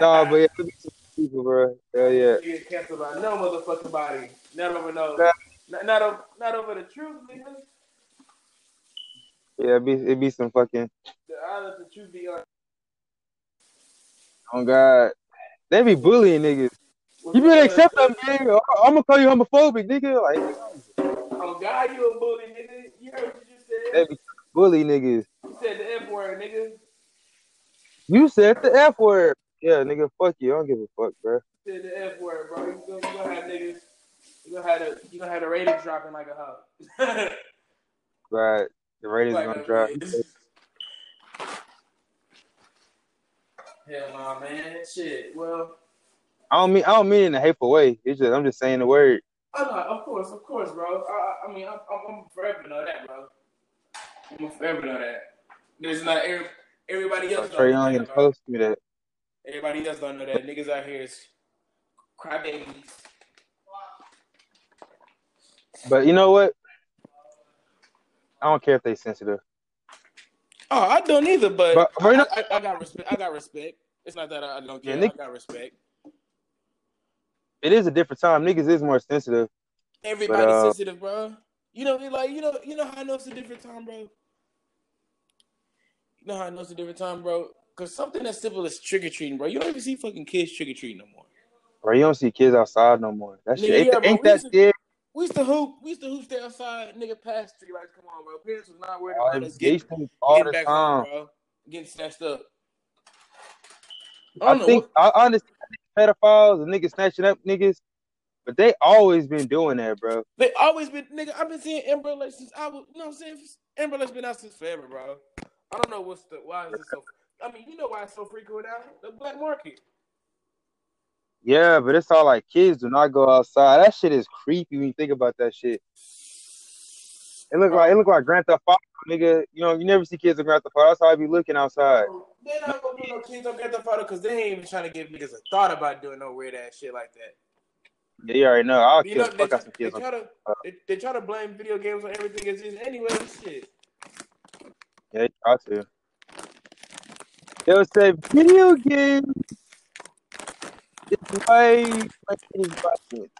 Nah, but yeah, look at some people, bro. Hell yeah. You get canceled by no motherfucking body. Not over no. Nah. Not, not over, not over the truth, nigga. Yeah, it be, it be some fucking. The of the truth be on. Oh God, they be bullying niggas. You better accept them, nigga. I'm gonna call you homophobic, nigga. Like Oh God, you a bully, nigga. You heard what you just said? they be bully niggas. You said the F word, nigga. You said the F word. Yeah, nigga, fuck you. I don't give a fuck, bro. You said the F word, bro. You gonna, you gonna have niggas. You gonna have the you gonna have the ratings dropping like a hoe. Right, the ratings Like gonna drop. Hell no, man. Shit. Well, I don't mean I don't mean it in a hateful way. It's just I'm just saying the word. Not, of course, of course, bro. I, I- mean, I'm, I'm, forever know that, bro. I'm forever know that. There's not every, everybody else. Trey Young and post me that. Everybody else don't know that. Niggas out here is crybabies. But you know what? I don't care if they sensitive. Oh, I don't either, but, But- I, I, I got respect. I got respect. It's not that I don't care. Yeah, I got respect. It is a different time. Niggas is more sensitive. Everybody's uh, sensitive, bro. You know, like you know, you know how I know it's a different time, bro. You know how I know it's a different time, bro. Cause something as simple as trick or treating, bro. You don't even see fucking kids trick or treating no more. Bro, you don't see kids outside no more. That shit ain't, yeah, bro, ain't that scary. We used to hoop. We used to hoop stay outside, nigga, past street lights. Come on, bro. Parents was not worried about us gay getting, all the back time. home, bro. Getting snatched up. I I think I I understand pedophiles and niggas snatching up niggas, but they always been doing that, bro. They always been nigga. I've been seeing Amber Alert since I was. You know what I'm saying? Amber Alert's been out since forever, bro. I don't know what's the why is it so. I mean, you know why it's so frequent now? The black market. Yeah, but it's all like kids do not go outside. That shit is creepy when you think about that shit. It look like it look like Grand Theft Auto, nigga. You know, you never see kids in Grand Theft Auto. That's how I be looking outside. They're not gonna do no kids on Grand Theft Auto because they ain't even trying to give niggas a thought about doing no weird ass shit like that. Yeah, you already know. I'll You kill know, the they, fuck out some they kids. try to they, they try to blame video games on everything as is anyway. Shit. Yeah, they try to. They'll say video games is why it's violent.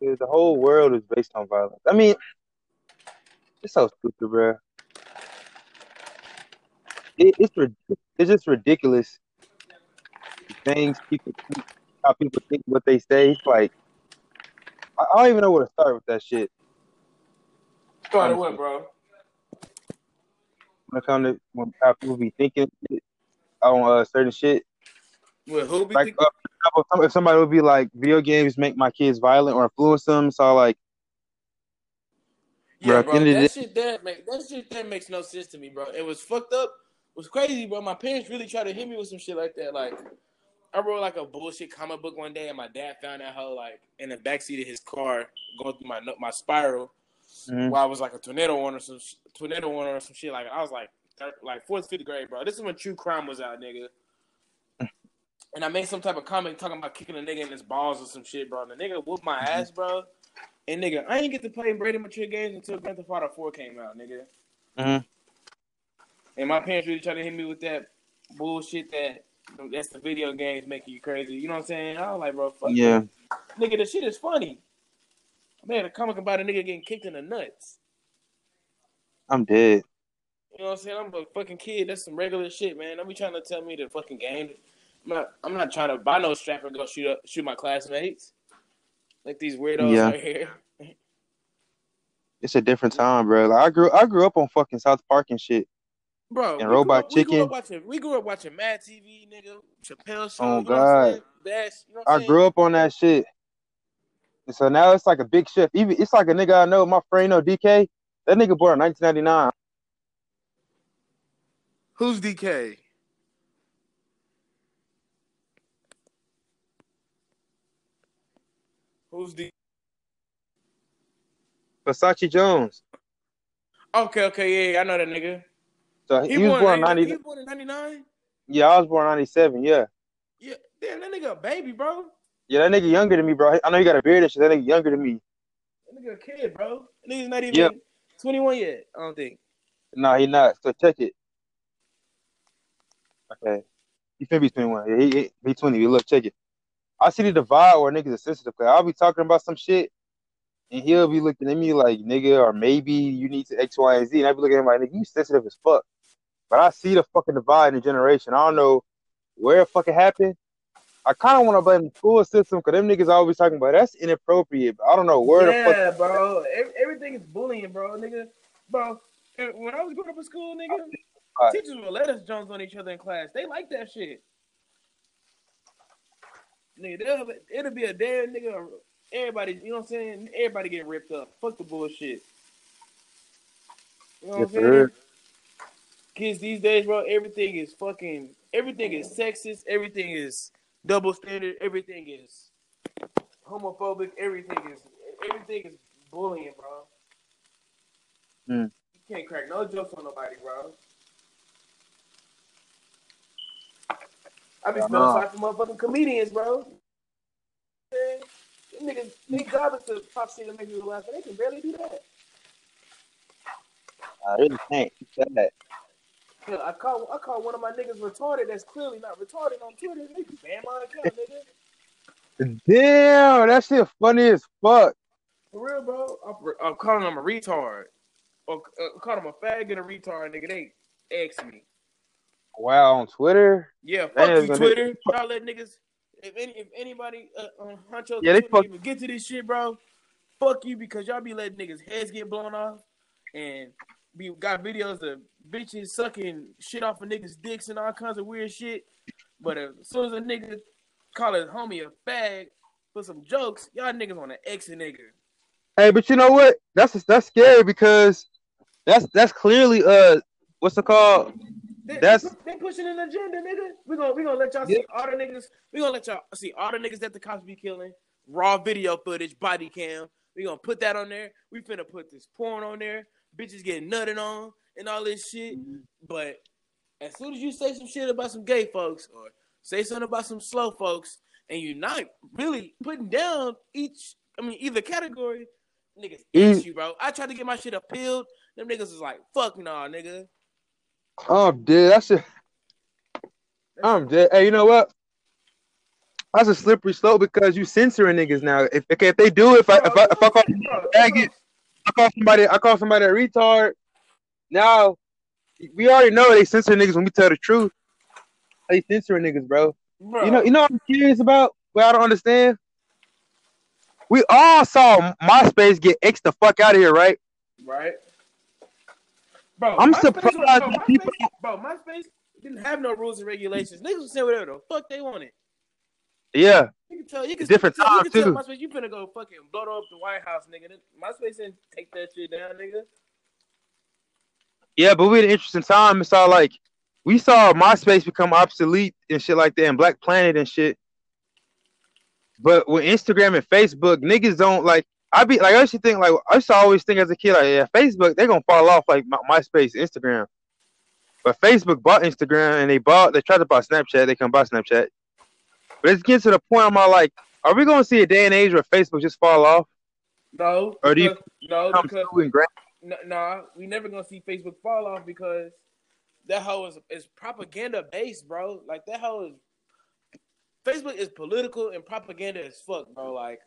Because The whole world is based on violence. I mean, it's so stupid, bro. It, it's it's just ridiculous. Things people think, how people think what they say. It's like I, I don't even know where to start with that shit. Started what, bro? When it comes to when how people be thinking on uh, certain shit. With who? Be like think- uh, if somebody would be like video games make my kids violent or influence them so like yeah, bro, bro. That shit that make that shit that makes no sense to me, bro. It was fucked up. It was crazy, bro. My parents really tried to hit me with some shit like that. Like, I wrote like a bullshit comic book one day, and my dad found that hoe like in the backseat of his car, going through my my spiral, Mhm. while I was like a tornado warning or some tornado warning or some shit. Like, I was like third, like fourth, fifth grade, bro. This is when True Crime was out, nigga. And I made some type of comment talking about kicking a nigga in his balls or some shit, bro. And the nigga whooped my Mm-hmm. ass, bro. And nigga, I didn't get to play Brady Mature games until Grand Theft Auto 4 came out, nigga. Mhm. And my parents really tried to hit me with that bullshit that that's the video games making you crazy. You know what I'm saying? I was like, bro, fuck yeah. Nigga, the shit is funny. Man, a comic about a nigga getting kicked in the nuts. I'm dead. You know what I'm saying? I'm a fucking kid. That's some regular shit, man. Don't be trying to tell me the fucking game. I'm not. I'm not trying to buy no strap and go shoot up, shoot my classmates. Like these weirdos Yeah. right here. It's a different time, bro. Like I grew I grew up on fucking South Park and shit. Bro, And Robot grew up, We grew Chicken. up watching. We grew up watching Mad TV, nigga. Chappelle show. Oh, you know what I'm God. saying? Bash. You know I'm I saying? grew up on that shit. And so now it's like a big shift. Even it's like a nigga I know, my friend, you know, DK. That nigga born in 1999. Who's DK? Who's the Versace Jones. Okay, okay, yeah, yeah, I know that nigga. So he, was born 90. He was born in '99. Yeah, I was born in 97. Yeah. Yeah, damn, that nigga a baby, bro. Yeah, that nigga younger than me, bro. I know he got a beard and shit. That nigga younger than me. That nigga a kid, bro. That nigga's not even Yep. 21 yet. I don't think. Nah, he not. So check it. Okay. He finna be 21. Yeah, he, he be 20. Look, check it. I see the divide where niggas are sensitive. Cause I'll be talking about some shit, and he'll be looking at me like, nigga, or maybe you need to X, Y, and Z. And I be looking at him like, nigga, you sensitive as fuck. But I see the fucking divide in the generation. I don't know where it fucking happened. I kind of want to blame the school system because them niggas always talking about that's inappropriate. I don't know where the fuck. yeah, bro. Ev- Everything is bullying, bro, nigga. Bro, when I was growing up in school, nigga, Right. teachers would let us Jones on each other in class. They like that shit. Nigga, they'll, it'll be a day, nigga. Everybody, you know what I'm saying? Everybody get ripped up. Fuck the bullshit. You know what Yeah, I'm saying? Kids these days, bro, everything is fucking, everything is sexist. Everything is double standard. Everything is homophobic. Everything is, everything is bullying, bro. Hmm. You can't crack no jokes on nobody, bro. I be Yeah, feeling nah. sorry for motherfucking comedians, bro. Man, them niggas, they job is to pop shit and make you laugh, but they can barely do that. I really can't. He said that. Hell, I call I call one of my niggas retarded that's clearly not retarded on Twitter. They can ban my account, nigga. Damn, that shit funny as fuck. For real, bro. I'm, I'm calling him a retard. Or uh, calling him a fag and a retard, nigga. They X me. Wow, on Twitter. Yeah, fuck you, Twitter. Y'all let niggas. If any, if anybody uh, on Huncho Yeah, they fuck- even get to this shit, bro, fuck you because y'all be letting niggas heads get blown off and we got videos of bitches sucking shit off of niggas' dicks and all kinds of weird shit. But as soon as a nigga call his homie a fag for some jokes, y'all niggas want to X a nigga. Hey, but you know what? That's that's scary because that's that's clearly uh what's it called? They, That's- they pushing an agenda, nigga. We gonna we gonna let y'all see all the niggas. We gonna let y'all see all the niggas that the cops be killing. Raw video footage, body cam. We gonna put that on there. We finna put this porn on there. bitches getting nutted on and all this shit. But as soon as you say some shit about some gay folks or say something about some slow folks, and you're not really putting down each, I mean, either category, niggas Mm. you, bro. I tried to get my shit appealed. Them niggas was like, fuck nah, nigga. Oh, dude, that's a. I'm dead. Hey, you know what? That's a slippery slope because you censoring niggas now. If okay, if they do, if I if I if I call, faggot, I call somebody I call somebody a retard. Now we already know they censor niggas when we tell the truth. They censoring niggas, bro. bro, You know, you know what I'm curious about? What I don't understand. We all saw MySpace get X the fuck out of here, right? right? Bro, I'm surprised was- that bro, people- MySpace, bro, MySpace didn't have no rules and regulations. Niggas was saying whatever the fuck they wanted. Yeah, You can tell. You can Different you tell, time, you can tell too. MySpace, you finna go fucking blow up the White House, nigga. MySpace didn't take that shit down, nigga. yeah, but we had an interesting time. It's all like we saw MySpace become obsolete and shit like that, and Black Planet and shit. But with Instagram and Facebook, niggas don't like. I be like, I used to think like I used to always think as a kid like, yeah, Facebook they're gonna fall off like My- MySpace, Instagram. But Facebook bought Instagram and they bought they tried to buy Snapchat. They can buy Snapchat. But it's getting to the point. I'm like, are we gonna see a day and age where Facebook just fall off? No, Or do you no, because through and grab- no, nah, we never gonna see Facebook fall off because that hoe is is propaganda based, bro. Like that hoe is Facebook is political and propaganda as fuck, bro. Like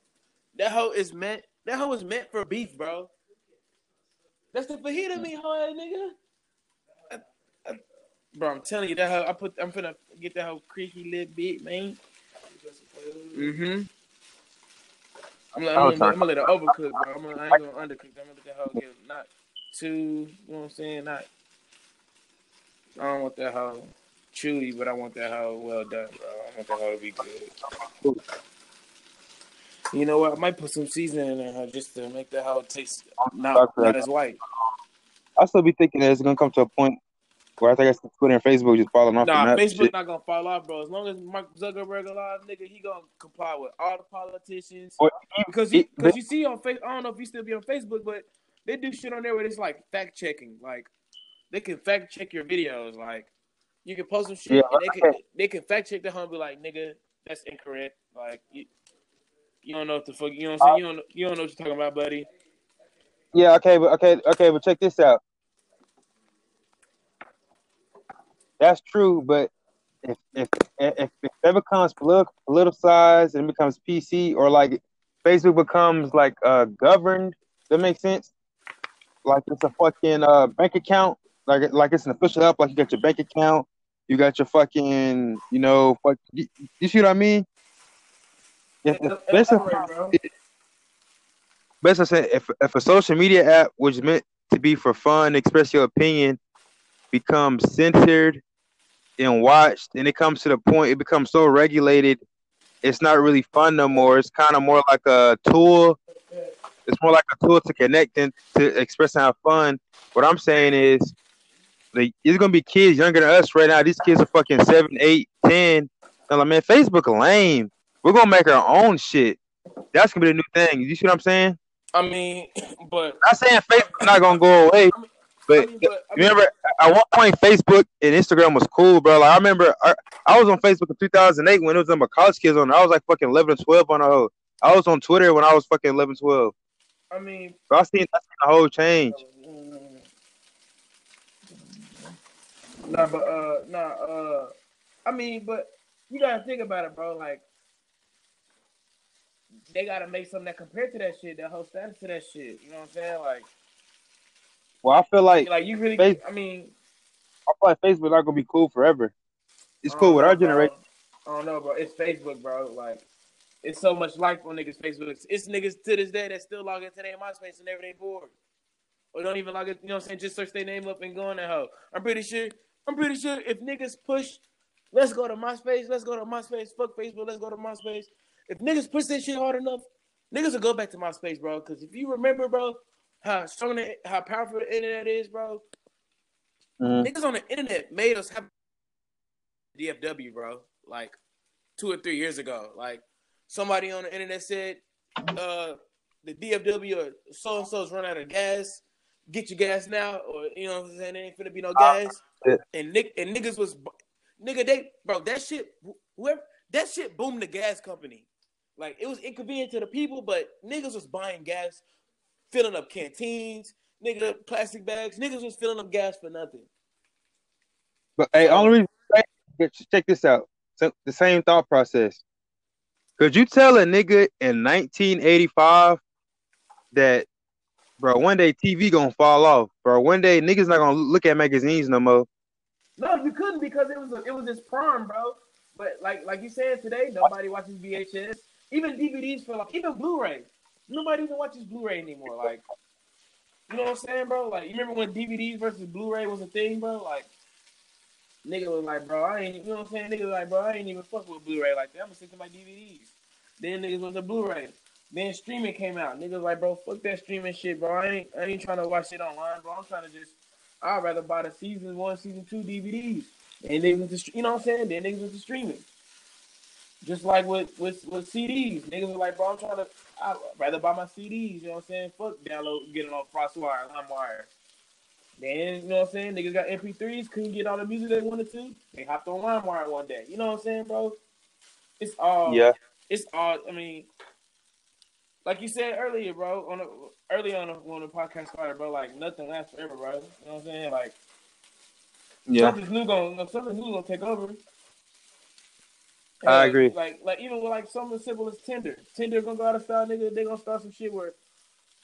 that hoe is meant that hoe is meant for beef, bro. That's the fajita meat, hoe nigga. I- I- bro, I'm telling you that hoe. I put. I'm finna get that hoe creaky lip bit, man. Mm-hmm. I'm, gonna- I I'm, gonna, I'm gonna let it overcook, bro. I'm gonna, I ain't gonna undercook. I'm gonna let that hoe get not too. You know what I'm saying? Not. I don't want that hoe chewy, but I want that hoe well done, bro. I want that hoe to be good. You know what? I might put some seasoning in her just to make that hoe taste not, not as white. I still be thinking that it's gonna come to a point where I think it's Twitter and Facebook just falling off. Nah, the map. Facebook Shit. not gonna fall off, bro. As long as Mark Zuckerberg alive, nigga, he gonna comply with all the politicians. Or- Because you, it- because you see on face, I don't know if you still be on Facebook, but they do shit on there where it's like fact checking. Like they can fact check your videos. Like you can post some shit Yeah, and they can they can fact check the home and be like, nigga, that's incorrect. Like you, you don't know what the fuck you know what I'm saying. You don't know- you don't know what you're talking about, buddy. Yeah, okay, but okay, okay, but check this out. That's true, but if if if, if that becomes politicized and becomes PC, or like Facebook becomes like uh governed, that makes sense. Like it's a fucking uh bank account, like like it's an official app. Like you got your bank account, you got your fucking, you know, fuck, you, you see what I mean? If, if, Elaborate. Best I said, if if a social media app was meant to be for fun, express your opinion, becomes censored and watched, and it comes to the point it becomes so regulated, it's not really fun no more. It's kind of more like a tool. It's more like a tool to connect and to express and have fun. What I'm saying is, like, there's gonna be kids younger than us right now. These kids are fucking seven, eight, ten. They're like, man, Facebook lame. We're gonna make our own shit. That's gonna be the new thing. You see what I'm saying? I mean, but not saying Facebook's not gonna go away, I but mean, but I mean, remember at one point Facebook and Instagram was cool, bro. Like I remember I, I was on Facebook in 2008 when it was on my college kids on. I was like fucking 11 or 12 on a whole. I was on Twitter when I was fucking 11, 12. I mean, So I seen, I seen the whole change. Nah, but uh, nah, uh, I mean, but you gotta think about it, bro. Like, they gotta make something that compared to that shit, that whole status to that shit. You know what I'm saying? Like, Well, I feel like like you really, Face- I mean, I feel like Facebook not gonna be cool forever. It's cool with our bro. generation. I don't know, bro. It's Facebook, bro. Like, it's so much life on niggas' Facebook. It's niggas to this day that still log into their MySpace whenever they bored. Or don't even log in, you know what I'm saying? Just search their name up and go on that hoe. I'm pretty sure, I'm pretty sure if niggas push, let's go to MySpace, let's go to MySpace, fuck Facebook, let's go to MySpace. If niggas push that shit hard enough, niggas will go back to MySpace, bro. Because if you remember, bro, how strong, the, how powerful the internet is, bro, Mhm. niggas on the internet made us have DFW, bro. Like two or three years ago. Like somebody on the internet said, uh, the DFW or so and so's run out of gas. get your gas now, or you know what I'm saying? There ain't finna be no gas. yeah. And Nick and niggas was nigga they bro that shit whoever that shit boomed the gas company. Like it was inconvenient to the people, but niggas was buying gas, filling up canteens, nigga plastic bags. Niggas was filling up gas for nothing. But hey, only reason check this out. So, the same thought process. Could you tell a nigga in 1985 that, bro, one day TV gonna fall off, bro? One day niggas not gonna look at magazines no more. No, you couldn't because it was a, it was this prime, bro. But like like you said today, nobody watches VHS, even DVDs for like even Blu-ray. Nobody even watches Blu-ray anymore. Like, you know what I'm saying, bro? Like, you remember when DVDs versus Blu-ray was a thing, bro? Like, nigga was like, bro, I ain't, you know what I'm saying? Nigga was like, bro, I ain't even fuck with Blu-ray like that. I'm gonna stick to my DVDs. Then niggas went to Blu-ray. Then streaming came out. Niggas like, bro, fuck that streaming shit, bro. I ain't, I ain't trying to watch it online, bro. I'm trying to just, I'd rather buy the season one, season two DVDs. And niggas you know what I'm saying? Then niggas went to streaming. Just like with, with, with CDs. Niggas was like, bro, I'm trying to, I'd rather buy my CDs, you know what I'm saying? Fuck download, get it on FrostWire, LimeWire. Then, you know what I'm saying? Niggas got MP3s, couldn't get all the music they wanted to. They hopped on LimeWire one day. You know what I'm saying, bro? It's all, Yeah. it's all, I mean, like you said earlier, bro, on the, early on the, when the podcast started, bro, like nothing lasts forever, bro. You know what I'm saying? Like, Yeah, something's new gonna, something new gonna take over. I agree. Like, like even with like something as simple as Tinder. Tinder gonna go out of style, nigga. They gonna start some shit where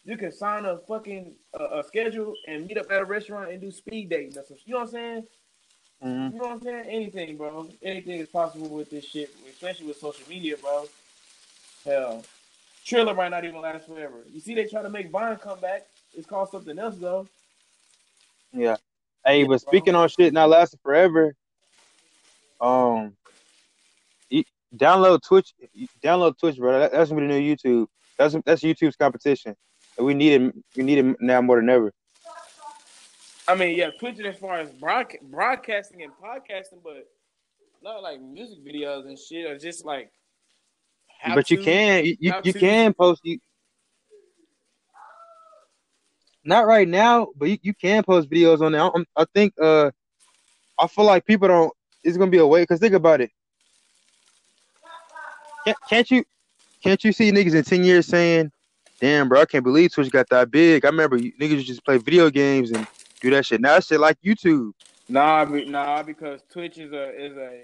you can sign a fucking uh, a schedule and meet up at a restaurant and do speed dating. You know what I'm saying? Mhm. You know what I'm saying? Anything, bro. Anything is possible with this shit, especially with social media, bro. Hell, Triller might not even last forever. You see, they try to make Vine come back. It's called something else though. yeah. Hey, but speaking on shit not lasting forever, um, download Twitch. Download Twitch, bro. That, that's gonna be the new YouTube. That's that's YouTube's competition. And we need it. We need it now more than ever. I mean, yeah, Twitch as far as broadca- broadcasting and podcasting, but not like music videos and shit, or just like. but you to- can you, you, you can post you not right now but you, you can post videos on there I, I think uh i feel like people don't it's gonna be a way because think about it can't, you can't you see niggas in 10 years saying damn bro i can't believe twitch got that big i remember niggas just play video games and do that shit now that shit like youtube Nah, nah, because Twitch is a is a.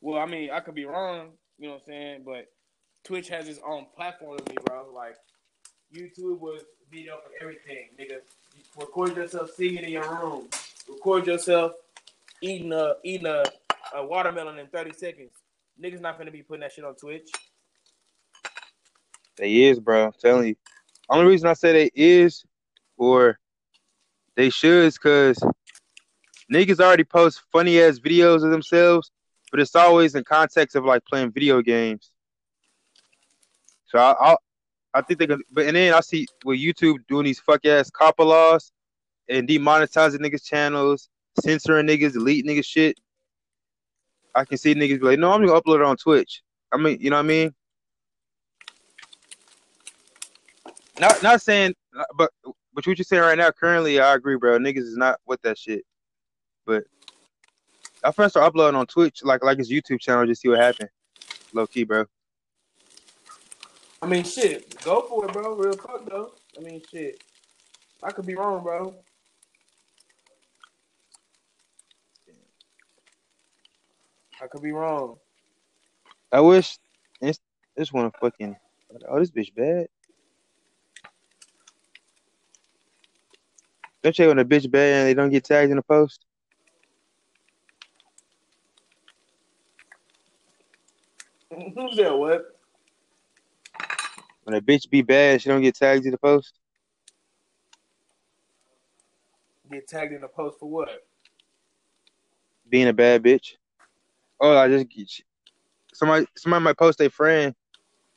Well, I mean, I could be wrong. You know what I'm saying? But Twitch has its own platform to me, bro. Like YouTube was video for everything, nigga. You record yourself singing in your room. Record yourself eating a eating a, a watermelon in 30 seconds. Niggas not gonna be putting that shit on Twitch. They is, bro. I'm telling you. Only reason I say they is or they should is because niggas already post funny ass videos of themselves, but it's always in context of like playing video games. So I I, I think they can but and then I see with YouTube doing these fuck ass copper laws and demonetizing niggas channels, censoring niggas, deleting niggas shit. I can see niggas be like, no, I'm gonna upload it on Twitch. I mean, you know what I mean? Not not saying, but but what you're saying right now, currently, I agree, bro. Niggas is not with that shit. But I first start uploading on Twitch, like like his YouTube channel, just see what happened. Low key, bro. I mean, shit, go for it, bro. Real talk, though. I mean, shit. I could be wrong, bro. I could be wrong. I wish this this one fucking. Oh, this bitch bad. Don't you hate when a bitch bad and they don't get tagged in the post? Who's that? What? When a bitch be bad, she don't get tagged in the post. Get tagged in the post for what? Being a bad bitch. Oh, I just get somebody. Somebody might post a friend.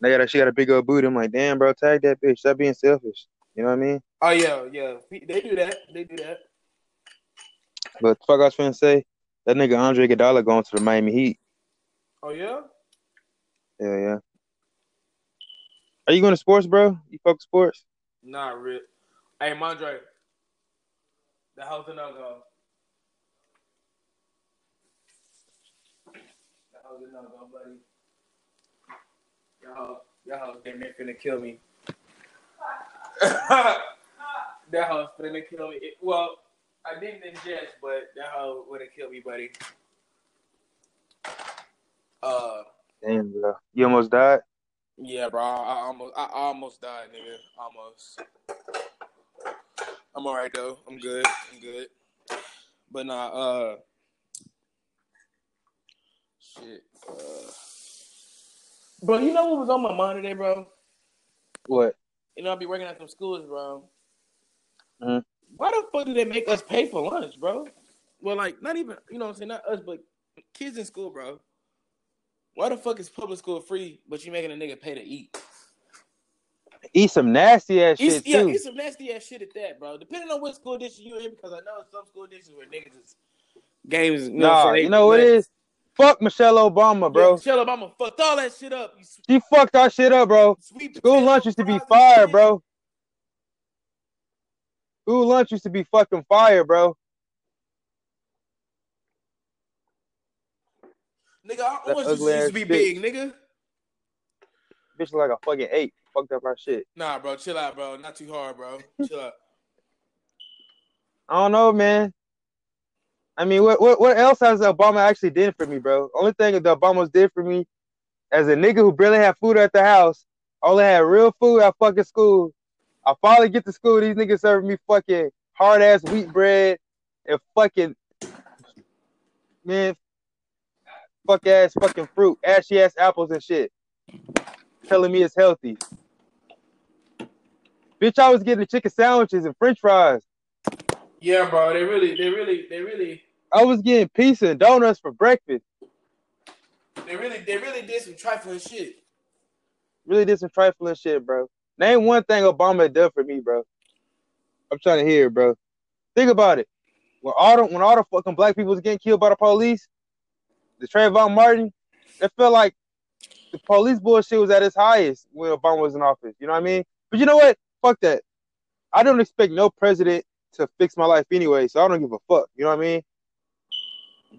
They got a, she got a big old booty. I'm like, damn, bro, tag that bitch. Stop being selfish. You know what I mean? Oh yeah, yeah. They do that. They do that. But the fuck I was finna say, that nigga Andre Iguodala going to the Miami Heat. Oh yeah. Yeah, yeah. Are you going to sports, bro? You fuck sports? Nah, real. Hey, Mondre. The house a no house a no go, buddy. Y'all, y'all damn near finna kill me. that house finna kill me. It- well, I didn't ingest, but that hoe would have killed me, buddy. Uh, Damn, bro. You almost died. yeah, bro. I almost, I almost died, nigga. Almost. I'm alright though. I'm good. I'm good. But nah, uh, shit. Uh, bro, you know what was on my mind today, bro? What? You know, I'll be working at some schools, bro. Mhm. Why the fuck do they make us pay for lunch, bro? Well, like, not even, you know what I'm saying? Not us, but kids in school, bro. Why the fuck is public school free, but you making a nigga pay to eat? Eat some nasty ass Eat, shit yeah, too. eat some nasty ass shit at that, bro. Depending on what school district you in, because I know some school districts where niggas is games. You know Nah? You know what it is? Fuck Michelle Obama, bro. Yeah, Michelle Obama fucked all that shit up. You She fucked our shit up, bro. sweet School lunch used to be fire, bro. School lunch used to be fucking fire, bro. Nigga, our That orange juice used to be bitch. big, nigga. Bitch like a fucking eight. Fucked up our shit. Nah, bro, chill out, bro. Not too hard, bro. Chill out. I don't know, man. I mean, what what what else has Obama actually did for me, bro? Only thing that Obama's did for me, as a nigga who barely had food at the house, only had real food at fucking school. I finally get to school, these niggas serving me fucking hard ass wheat bread and fucking man, fuck ass fucking fruit, ashy ass apples and shit, telling me it's healthy. Bitch, I was getting chicken sandwiches and French fries. Yeah, bro. They really, they really, they really, I was getting pizza and donuts for breakfast. they really, they really did some trifling shit. Really did some trifling shit, bro. Name one thing Obama done for me, bro. I'm trying to hear, it, bro. Think about it. When all the when all the fucking black people was getting killed by the police, the Trayvon Martin, it felt like the police bullshit was at its highest when Obama was in office. You know what I mean? But you know what? Fuck that. I don't expect no president to fix my life anyway, so I don't give a fuck. You know what I mean?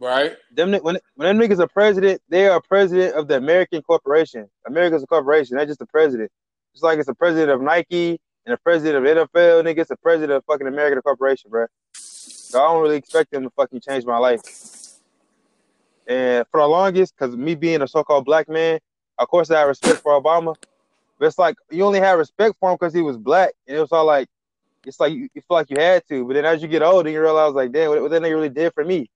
Right? them when when them niggas are president, they are president of the American corporation. America's a corporation, not just the president. It's like it's the president of Nike and the president of NFL, nigga. It's a president of fucking American corporation, bro. So I don't really expect them to fucking change my life. And for the longest, because me being a so-called black man, of course I have respect for Obama. But it's like you only had respect for him because he was black, and it was all like, it's like you, you feel like you had to. But then as you get older, you realize like, damn, what, what that nigga really did for me.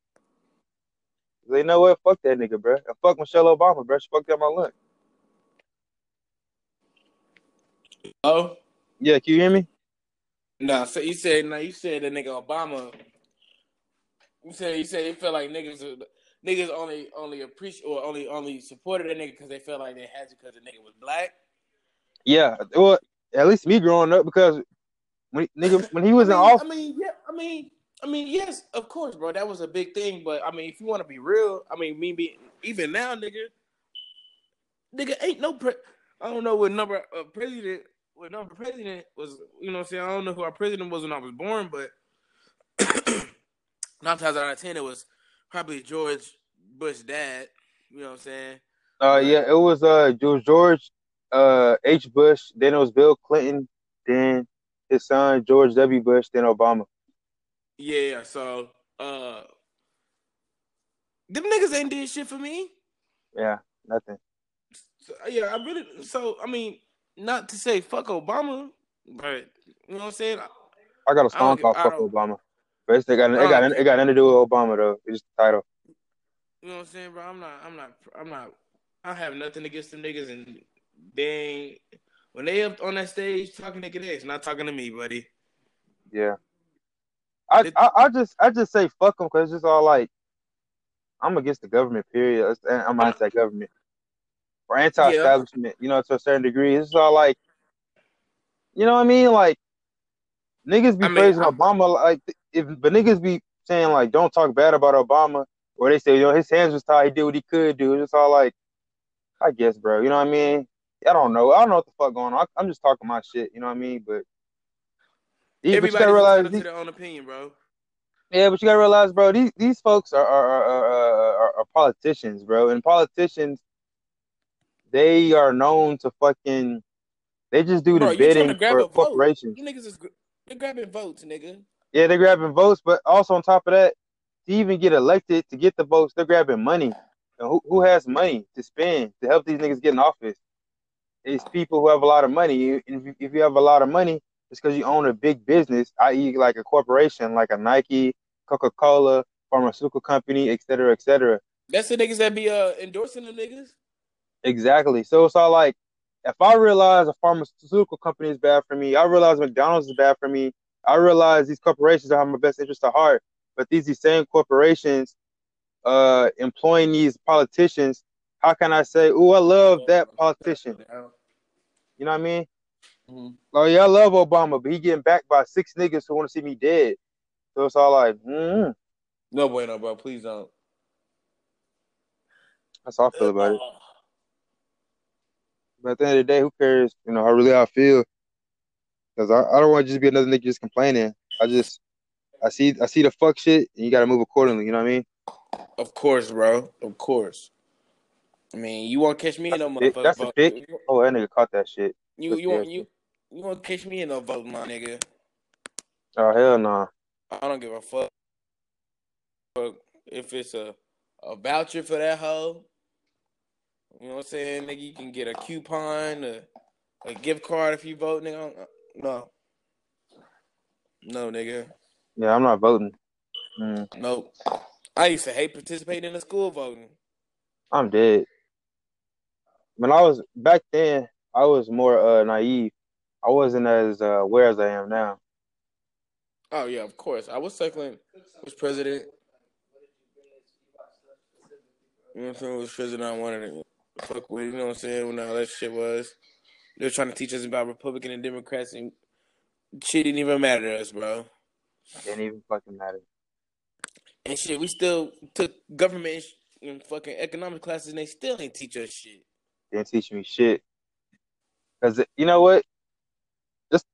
They know what? Fuck that nigga, bro. And fuck Michelle Obama, bro. She fucked up my lunch. Oh, Yeah, can you hear me? nah. So you said, nah. You said that nigga Obama. You said you said you felt like niggas, niggas only only appreciate or only only supported that nigga because they felt like they had to because the nigga was black. Yeah. Well, at least me growing up because when nigga when he was I in office, I mean, yeah. I mean, I mean, yes, of course, bro. That was a big thing. But I mean, if you want to be real, I mean, me being even now, nigga, nigga ain't no. Pre- I don't know what number of president. What number president was? You know, what I'm saying I don't know who our president was when I was born, but nine times out of ten, it was probably George Bush dad. You know what I'm saying? uh, yeah, it was uh George George, uh H. Bush, then it was Bill Clinton, then his son George W. Bush, then Obama. Yeah. So, uh, them niggas ain't did shit for me. Yeah, nothing. So, yeah, I really. So I mean, not to say fuck Obama, but you know what I'm saying. I got a song called "Fuck Obama," but it's, they got it got it got nothing to do with Obama though. It's just the title. You know what I'm saying, bro? I'm not. I'm not. I'm not. I have nothing against them niggas, and they ain't- when they up on that stage talking to X, not talking to me, buddy. Yeah. I, It- I, I just I just say fuck them because it's just all like I'm against the government. Period. I'm anti-government or anti-establishment. You know, to a certain degree, it's all like, you know what I mean? Like niggas be I mean, praising I'm- Obama, like if but niggas be saying like don't talk bad about Obama, or they say you know his hands was tied, he did what he could do. It's all like, I guess, bro. You know what I mean? I don't know. I don't know what the fuck going on. I, I'm just talking my shit. You know what I mean? But. Yeah, but you gotta realize he- to their own opinion, bro. Yeah, but you gotta realize, bro, these these folks are are, are, are, are politicians, bro, and politicians they are known to fucking they just do the trying bidding for corporations. You niggas is they're grabbing votes, nigga. Yeah, they're grabbing votes, but also on top of that, to even get elected, to get the votes, they're grabbing money. And who, who has money to spend to help these niggas get in office? It's people who have a lot of money. If you, if you have a lot of money, it's because you own a big business, i.e., like a corporation, like a Nike, Coca Cola, pharmaceutical company, et cetera, et cetera. That's the niggas that be uh endorsing the niggas. Exactly. So it's all like, if I realize a pharmaceutical company is bad for me, I realize McDonald's is bad for me. I realize these corporations don't have my best interest at heart, but these these same corporations uh employing these politicians, how can I say, oh, I love that politician? You know what I mean? Mhm. Oh yeah, I love Obama, but he getting backed by six niggas who want to see me dead. So it's all like, mm, No bueno, bro. Please don't. that's how I feel about it. But at the end of the day, who cares? You know, how really I feel. Because I, I don't want to just be another nigga just complaining. I just I see I see the fuck shit and you gotta move accordingly, you know what I mean? Of course, bro. Of course. I mean, you won't catch me in no motherfucker. That's a pick. Oh that nigga caught that shit. You you won't you you won't catch me in no vote, my nigga. Oh hell no. I don't give a fuck. Fuck if it's a a voucher for that hoe. You know what I'm saying, nigga? You can get a coupon, a, a gift card if you vote, nigga. No, no, nigga. Yeah, I'm not voting. Mm, Nope. I used to hate participating in the school voting. I'm dead. When I was back then, I was more uh naive. I wasn't as uh, aware as I am now. Oh yeah, of course. I was second was president. You know what I'm saying? Was president I wanted to fuck with, you know what I'm saying, when all that shit was. They were trying to teach us about Republican and Democrats and shit didn't even matter to us, bro. Didn't even fucking matter. And shit, we still took government and fucking economic classes and they still ain't teach us shit. Didn't teach me shit. Cause you know what? Just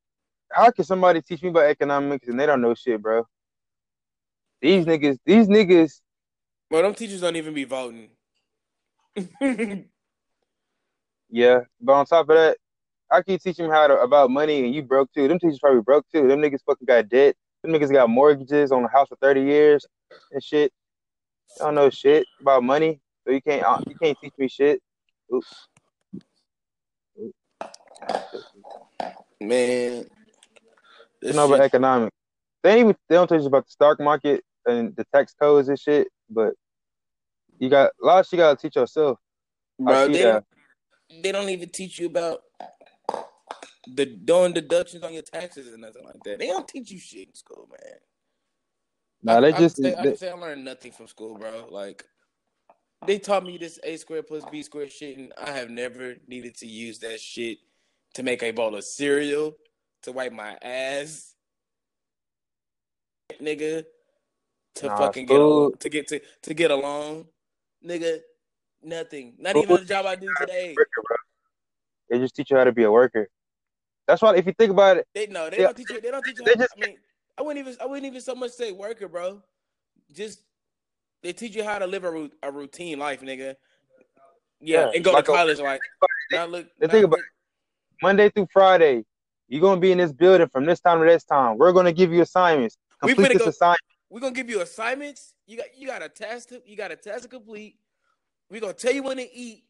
how can somebody teach me about economics and they don't know shit, bro? These niggas, these niggas, Well, them teachers don't even be voting. yeah. But on top of that, I keep teaching them how to about money and you broke too. Them teachers probably broke too. Them niggas fucking got debt. Them niggas got mortgages on a house for 30 years and shit. They don't know shit about money. So you can't uh, you can't teach me shit. Oops. Man. This know about economics. They even they don't teach you about the stock market and the tax codes and shit, but you got a lot of shit you gotta teach yourself. Bro, they that. they don't even teach you about the doing deductions on your taxes and nothing like that. They don't teach you shit in school, man. Nah, they I just I they- say I learned nothing from school, bro. Like they taught me this a squared plus b squared shit, and I have never needed to use that shit to make a bowl of cereal, to wipe my ass, nigga, to Nah, fucking get al- to get to to get along, nigga. Nothing. Not even the job I do today. They just teach you how to be a worker. That's why if you think about it, They no, they Yeah. don't teach you. They don't teach you. They How, just- I mean, I wouldn't even. I wouldn't even so much say worker, bro. Just they teach you how to live a, ru- a routine life, nigga. Yeah, Yeah, and go like to a- college, like not look. they not think about look- Monday through Friday, you're gonna be in this building from this time to this time. We're gonna give you assignments. Complete this go- assignment. We're gonna give you assignments. You got you got a test. To, you got a test to complete. We're gonna tell you when to eat.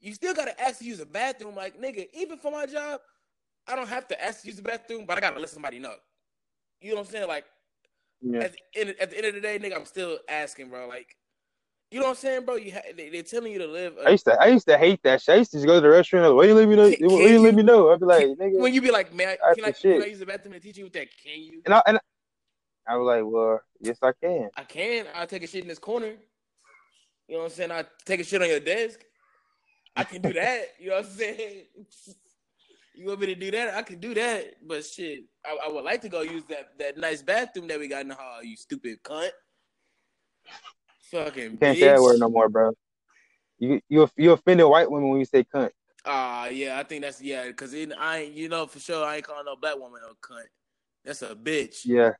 You still gotta ask to use the bathroom. Like nigga, even for my job, I don't have to ask to use the bathroom, but I gotta let somebody know. You know what I'm saying? Like Yeah. at the end at the end of the day, nigga, I'm still asking, bro. Like, you know what I'm saying, bro? You ha- they, they're telling you to live. I used to I used to hate that shit. I used to just go to the restaurant. Like, Why you let me know? Can- Why can you let me know? I'd be like, nigga. when you be like, man, That's can I, can I use the bathroom and teach you with that? Can you? And I and I was like, well, yes, I can. I can. I'll take a shit in this corner. You know what I'm saying? I take a shit on your desk. I can do that. You know what I'm saying? You want me to do that? I can do that. But shit, I, I would like to go use that that nice bathroom that we got in the hall. You stupid cunt. Fucking You can't bitch. say that word no more, bro. You you you offended white women when you say cunt. Ah, yeah, I think that's yeah, because I you know, for sure, I ain't calling no black woman no cunt. That's a bitch. Yeah.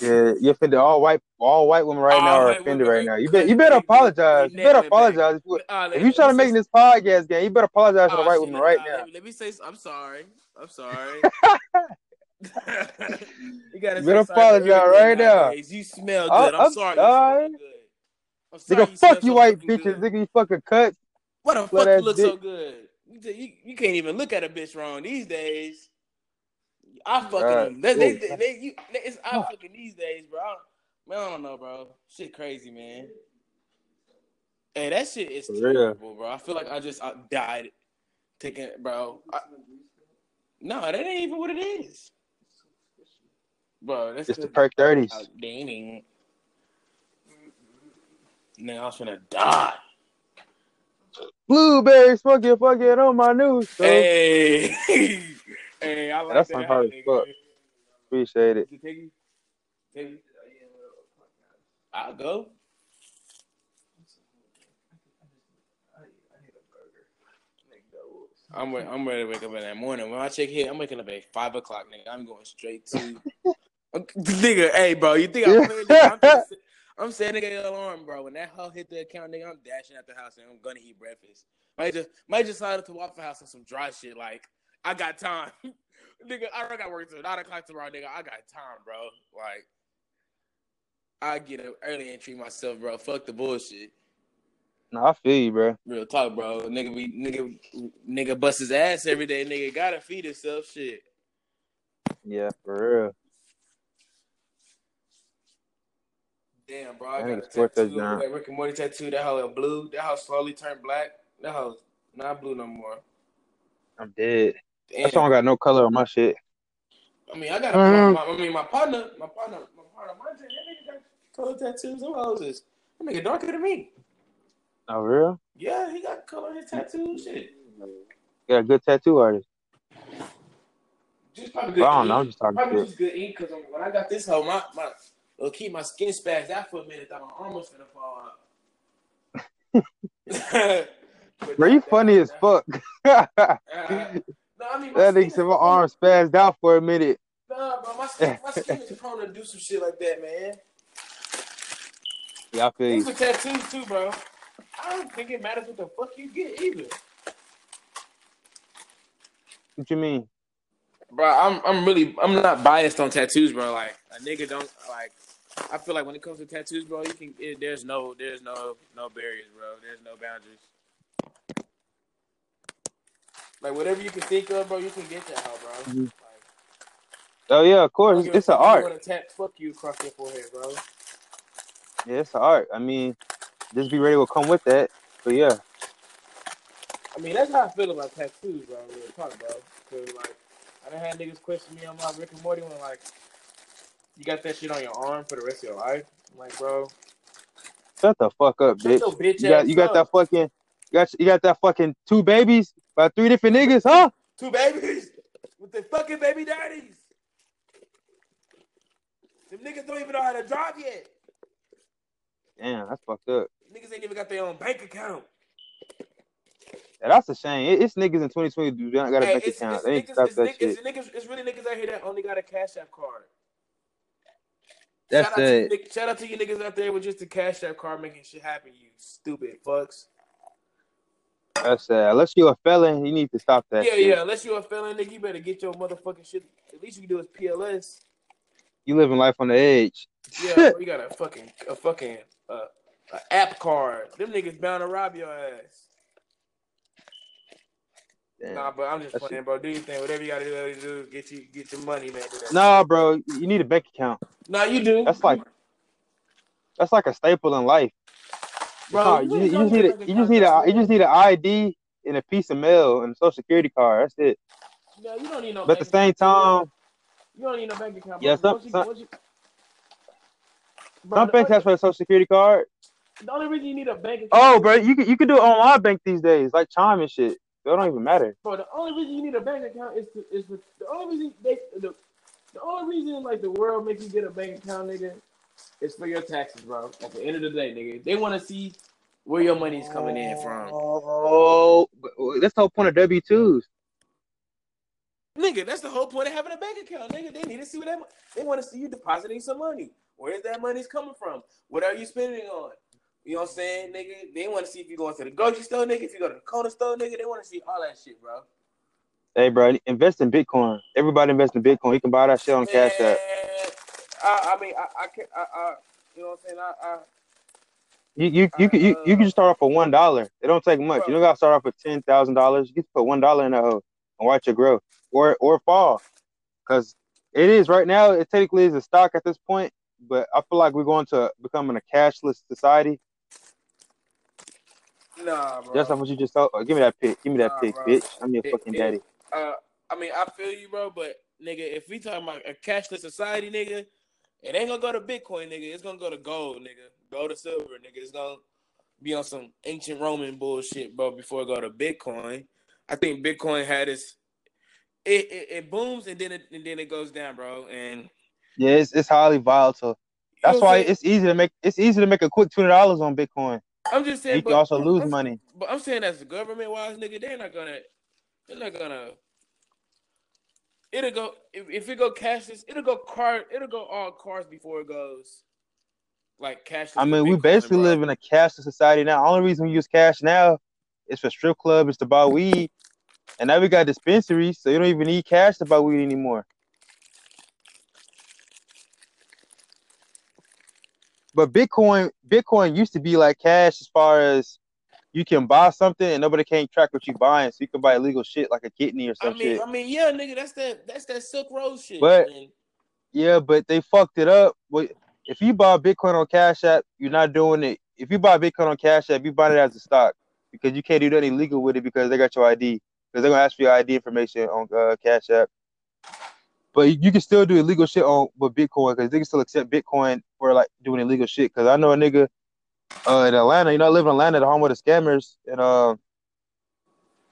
Yeah, you offended all white all white women right All now are offended right now. You better you better apologize. You better apologize. If you, if you let trying to make this podcast game, you better apologize to the Oh, white women right uh, now. Let me, let me say, I'm sorry. I'm sorry. you gotta You better apologize right now. You smell good. I'm, I'm sorry. You sorry. smell good. I'm sorry. Nigga, fuck you white bitches. Nigga, you fucking cut. What the fuck you look so good? You, you can't even look at a bitch wrong these days. I fucking God. them. They, they, they, they- you, they- it's I Fuck. fucking these days, bro. I, man, I don't know, bro. Shit crazy, man. Hey, that shit is For real. terrible, bro. I feel like I just I died taking, bro. I, no, that ain't even what it is, bro. That's It's the good. perk thirties. Dating. Nigga, I was finna die. Blueberries, fuck it, fuck it on my news. So Hey, hey, I like That's that. hard as fuck. appreciate it. Take you, take you. I'll go. I'm re- I'm ready to wake up in that morning. When I check here, I'm waking up at five o'clock, nigga. I'm going straight to nigga. Hey, bro, you think I'm playing? I'm, set- I'm setting the alarm, bro. When that hoe hit the account, nigga, I'm dashing out the house and I'm gonna eat breakfast. Might just might just decide to Waffle House on some dry shit. Like I got time, nigga. I got work till nine o'clock tomorrow, nigga. I got time, bro. Like I get up early and treat myself, bro. Fuck the bullshit. No, I feel you, bro. Real talk, bro. Nigga be nigga nigga bust his ass every day. Nigga gotta feed himself. Shit. Yeah, for real. Damn, bro. I That got a tattoo. That Rick and Morty tattoo. That hoe in blue. That hoe slowly turned black. That hoe not blue no more. I'm dead. Damn. That song got no color on my shit. I mean, I got. a Mhm. my, I mean, my partner, my partner, my partner, my that nigga got color tattoos. Them hoes that nigga darker than me. Oh, real? Yeah, he got color in his tattoo. Shit. Got a good tattoo artist. Just probably good Well, I don't know. I'm just talking Probably just good ink because when I got this hoe, my my it'll keep my skin spazzed out for a minute. That my arm was finna fall out. But Bro, you funny as fuck. uh, that no, I mean, my nigga said my prone- arm spazzed out for a minute. Nah, bro, my skin, my skin is prone to do some shit like that, man. Yeah, I feel These you. are tattoos too, bro. I don't think it matters what the fuck you get either. What you mean? Bro, I'm I'm really I'm not biased on tattoos, bro. Like a nigga don't like. I feel like when it comes to tattoos, bro, you can. It, there's no there's no no barriers, bro. There's no boundaries. Like whatever you can think of, bro, you can get that, hoe, bro. Mhm. Like, Oh yeah, of course. give It's an fuck you art. want to tat fuck you across your forehead, bro. Yeah, it's an art. I mean, just be ready to come with that. But yeah, I mean, that's how I feel about tattoos, bro. Real talk, bro. Cause like, I done had niggas question me on my Rick and Morty when like, you got that shit on your arm for the rest of your life. I'm like, bro, shut the fuck up, shut bitch. your bitch You got ass you got up. that fucking you got you got that fucking two babies by three different niggas, huh? Two babies with the fucking baby daddies. Them niggas don't even know how to drive yet. Damn, that's fucked up. Niggas ain't even got their own bank account. Yeah, that's a shame. It- it's niggas in 2020 do not got a Hey, bank it's, account. it's, They ain't niggas, stop it's, that niggas, shit. it's, niggas, it's really niggas out here that only got a Cash App card. That's shout, out it. nick- shout out to you niggas out there with just a Cash App card making shit happen, you stupid fucks. That's sad. Unless you're a felon, you need to stop that yeah, shit. yeah. Unless you're a felon, nigga, you better get your motherfucking shit. At least you can do is PLS. You living life on the edge. Yeah, bro, you got a fucking a fucking uh, a app card. Them niggas bound to rob your ass. Damn. Nah, but I'm just That playing, bro. Do your thing. Whatever you gotta do, do get you get your money, man. Nah, bro, you need a bank account. Nah, you do. That's like that's like a staple in life. Bro. You you, just need a, you just need a you just need an ID and a piece of mail and a social security card. That's it. No, you don't need no. But at the same account. time, you don't need no bank account. Yeah, some- you- some- you- Bro, some banks ask for a social security card. The only reason you need a bank account. Oh, bro, you can you can do it online bank these days, like Chime and shit. It don't even matter. Bro, the only reason you need a bank account is to, is the only reason they the, the only reason like the world makes you get a bank account, nigga, is for your taxes, bro. At the end of the day, nigga, they want to see where your money's coming in from. Oh, but- well, that's the whole point of W twos. Nigga, that's the whole point of having a bank account, nigga. They need to see what that they want to see you depositing some money. Where's that money's coming from? What are you spending on? You know what I'm saying, nigga? They want to see if you going to the grocery store, nigga. If you go to the corner store, nigga, they want to see all that shit, bro. Hey, bro, invest in Bitcoin. Everybody invest in Bitcoin. You can buy that shit on Cash App. I, I mean, I, I can, I, I, you know what I'm saying? I, I you you you can you, you can just start off with one dollar. It don't take much. You don't gotta start off with ten thousand dollars. You can put one dollar in that hole and watch it grow or or fall. Cause it is right now. It technically is a stock at this point, but I feel like we're going to becoming a cashless society. Nah, bro. That's not what you just told. give me that pick. Give me that Nah, pick, bro. bitch. I'm your It- fucking it- daddy. Uh, I mean, I feel you, bro, but nigga, if we talking about a cashless society, nigga, it ain't gonna go to Bitcoin, nigga. It's gonna go to gold, nigga. Gold to silver, nigga. It's gonna be on some ancient Roman bullshit, bro. Before it go to Bitcoin, I think Bitcoin had its it, it, it booms and then it and then it goes down, bro. And Yeah, it's, it's highly volatile. you That's know why it's easy to make it's easy to make a quick twenty dollars on Bitcoin. I'm just saying, You can also lose I'm- money. But I'm saying as a government wise, nigga, they're not gonna, they're not gonna. It'll go if, if it go cashless, it'll go car, it'll go all cars before it goes like cashless. I mean, we basically live in a cashless society now. Only reason we use cash now is for strip clubs, to buy weed, and now we got dispensaries, so you don't even need cash to buy weed anymore. But Bitcoin, Bitcoin used to be like cash as far as you can buy something and nobody can't track what you buying, so you can buy illegal shit like a kidney or I some mean, shit. I mean, yeah, nigga, that's that, that's that Silk Road shit. But- man. Yeah, but they fucked it up. But if you buy Bitcoin on Cash App, you're not doing it. If you buy Bitcoin on Cash App, you buy it as a stock because you can't do nothing illegal with it because they got your ID. Because they're gonna ask for your ID information on uh, Cash App. But you you can still do illegal shit on with Bitcoin because they can still accept Bitcoin for like doing illegal shit. Because I know a nigga uh, in Atlanta, you know, I live in Atlanta, the home of the scammers, and uh,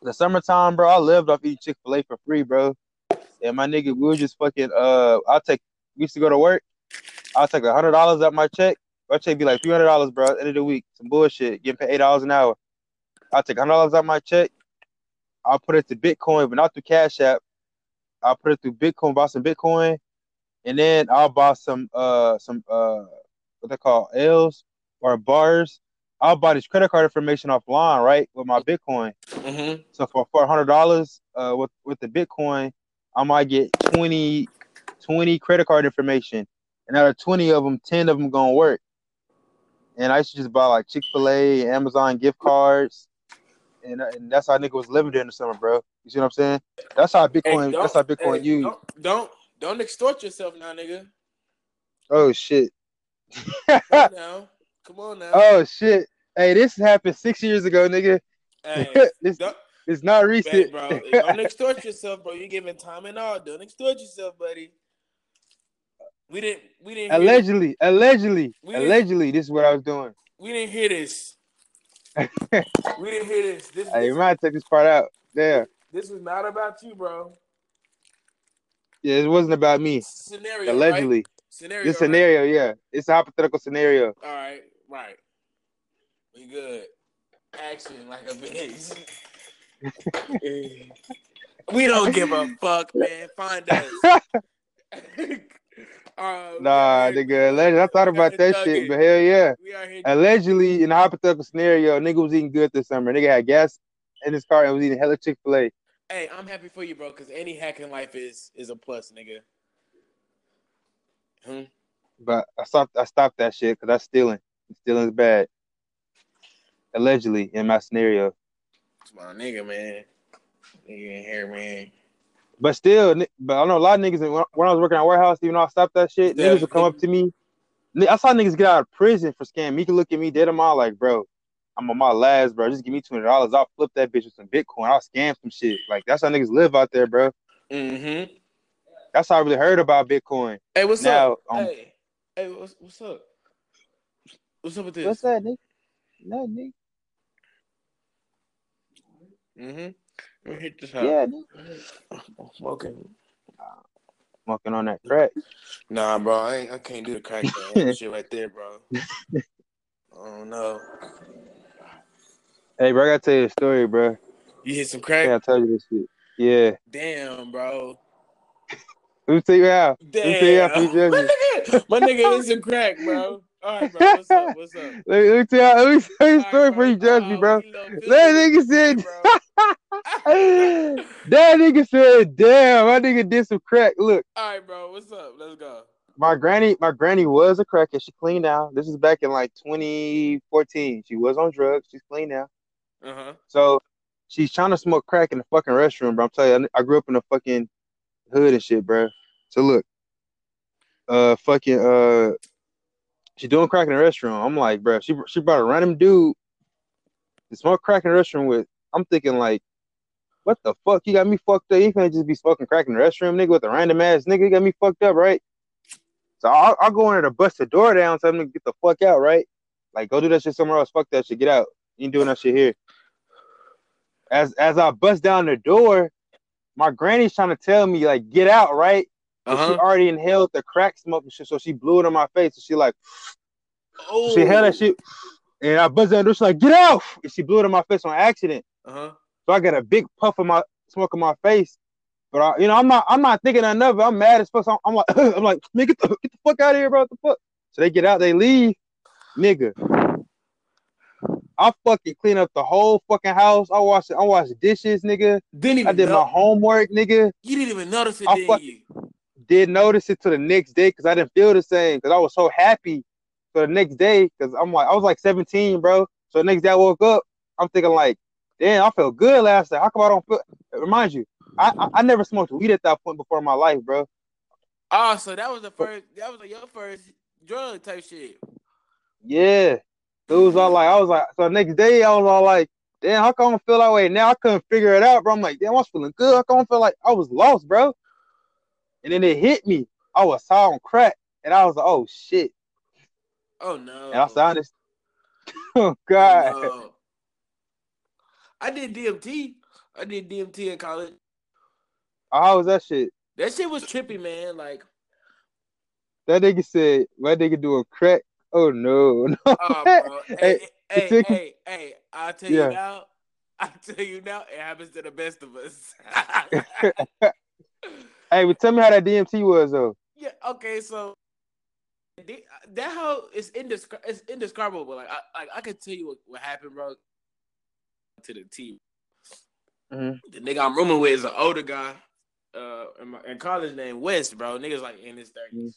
the summertime, bro, I lived off eating Chick Fil A for free, bro. And my nigga, we were just fucking. Uh, I'll take. We used to go to work. I'll take a hundred dollars out my check. My check be like three hundred dollars, bro. End of the week, some bullshit. Getting paid eight dollars an hour. I'll take hundred dollars out my check. I'll put it to Bitcoin, but not through Cash App. I'll put it through Bitcoin, buy some Bitcoin, and then I'll buy some uh some uh what they call L's or bars. I'll buy this credit card information offline, right, with my Bitcoin. Mhm. So for four hundred dollars, uh, with with the Bitcoin, I might get 20, 20 credit card information, and out of twenty of them, ten of them gonna work. And I used to just buy like Chick Fil A, Amazon gift cards, and uh, and that's how nigga was living during the summer, bro. You see what I'm saying? That's how Bitcoin. don't- that's how Bitcoin hey, used. Don't, don't don't extort yourself now, nigga. Oh shit. Now, come on now. oh shit. Hey, this happened six years ago, nigga. hey, this it's not recent, bro, don't extort yourself, bro. You're giving time and all. Don't extort yourself, buddy. We didn't. We didn't. Allegedly, allegedly, allegedly, this is what I was doing. we didn't hear this. we didn't hear this. This, Hey, you might take this part out. There. this was not about you, bro. Yeah, it wasn't about me. Scenario, Allegedly. right? Scenario. This right? scenario, yeah. It's a hypothetical scenario. All right, right. We good. Action like a bitch. we don't give a fuck, man. Find us. Uh, Nah, nigga. Allegedly, I thought about that shit, but hell yeah. We out here. Allegedly, in a hypothetical scenario, nigga was eating good this summer. Nigga had gas in his car and was eating hella Chick fil A. Hey, I'm happy for you, bro, because any hack in life is is a plus, nigga. Hmm? But I stopped I stopped that shit because that's stealing. Stealing is bad. Allegedly, in my scenario. It's my nigga, man. Nigga in here, man. But still, but I know a lot of niggas when I was working at warehouse, even though I stopped that shit, Yeah, niggas would come up to me. I saw niggas get out of prison for scamming. You can look at me dead in my like, bro, I'm on my last, bro. Just give me two hundred dollars. I'll flip that bitch with some Bitcoin. I'll scam some shit. Like that's how niggas live out there, bro. Mm-hmm. That's how I really heard about Bitcoin. Hey, what's Now, up? um, hey, hey, what's what's up? What's up with this? What's that, nigga? No, nigga. Mm-hmm. Let me hit this out. Yeah, nigga. I'm smoking. Smoking on that crack. Nah, bro, I ain't, I can't do the crack shit right there, bro. I don't know. Hey, bro, I gotta tell you a story, bro. You hit some crack? gotta tell you this shit. Yeah. Damn, bro. Let me tell you how. Let me tell you how. Damn. My nigga, my nigga is a crack, bro. All right, bro. What's up? What's up? Let me, let me tell. Let me tell you a right, story before you judge me, Oh, bro. That nigga said. Right, that nigga said, "Damn, my nigga did some crack." Look, All right, bro. What's up? Let's go. my granny, my granny was a crackhead. She clean now. This is back in like 2014. She was on drugs. She's clean now. Uh huh. So she's trying to smoke crack in the fucking restroom, bro. I'm telling you, I grew up in the fucking hood and shit, bro. So look, uh, fucking, uh, she doing crack in the restroom. I'm like, bro, she she brought a random dude to smoke crack in the restroom with. I'm thinking like, what the fuck? You got me fucked up. You can't just be smoking crack in the restroom, nigga, with a random ass nigga. You got me fucked up, right? So I'll, I'll go in there to bust the door down, tell him to get the fuck out, right? Like, go do that shit somewhere else. Fuck that shit. Get out. You ain't doing that shit here. As as I bust down the door, my granny's trying to tell me like, get out, right? But Uh she already inhaled the crack smoke and shit, so she blew it in my face. So she like, Oh. she held that shit, and I buzzed the. She's like, get out! And she blew it in my face on accident. Uh huh. So I got a big puff of my smoke in my face. But I, you know, I'm not, I'm not thinking of. I'm mad as fuck. So I'm, I'm like, I'm like, man, get the, get the fuck out of here, bro. What the fuck? So they get out, they leave, nigga. I fucking clean up the whole fucking house. I wash, I wash dishes, nigga. Didn't even I did know. my homework, nigga. You didn't even notice it, I did fuck- you? Did notice it to the next day because I didn't feel the same because I was so happy for the next day because I'm like, I was like 17, bro. So the next day I woke up, I'm thinking like, damn, I felt good last night. How come I don't feel? Remind you, I, I I never smoked weed at that point before in my life, bro. Oh, so that was the first. That was like your first drug type shit. Yeah. It was all like I was like so the next day I was all like, damn, how come I feel that way? Now I couldn't figure it out, bro. I'm like, damn, I was feeling good. How come I feel like I was lost, bro? And then it hit me. I was on crack. And I was like, oh shit. Oh no. And I said, honest. oh Oh, God. no. I did DMT. I did DMT in college. How was that shit? That shit was trippy, man. Like, That nigga said, my nigga doing crack. Oh no, no. oh, bro. hey, Hey, hey, hey, hey, I'll tell Yeah. you now. I'll tell you now. It happens to the best of us. Hey, but tell me how that DMT was though. yeah. Okay. So the- that how it's indescri- it's indescribable. Like, I, like I can tell you what, what happened, bro. To the T. Mhm. The nigga I'm rooming with is an older guy. Uh, in, my, in college named West, bro. Niggas like in his 30s. Mhm.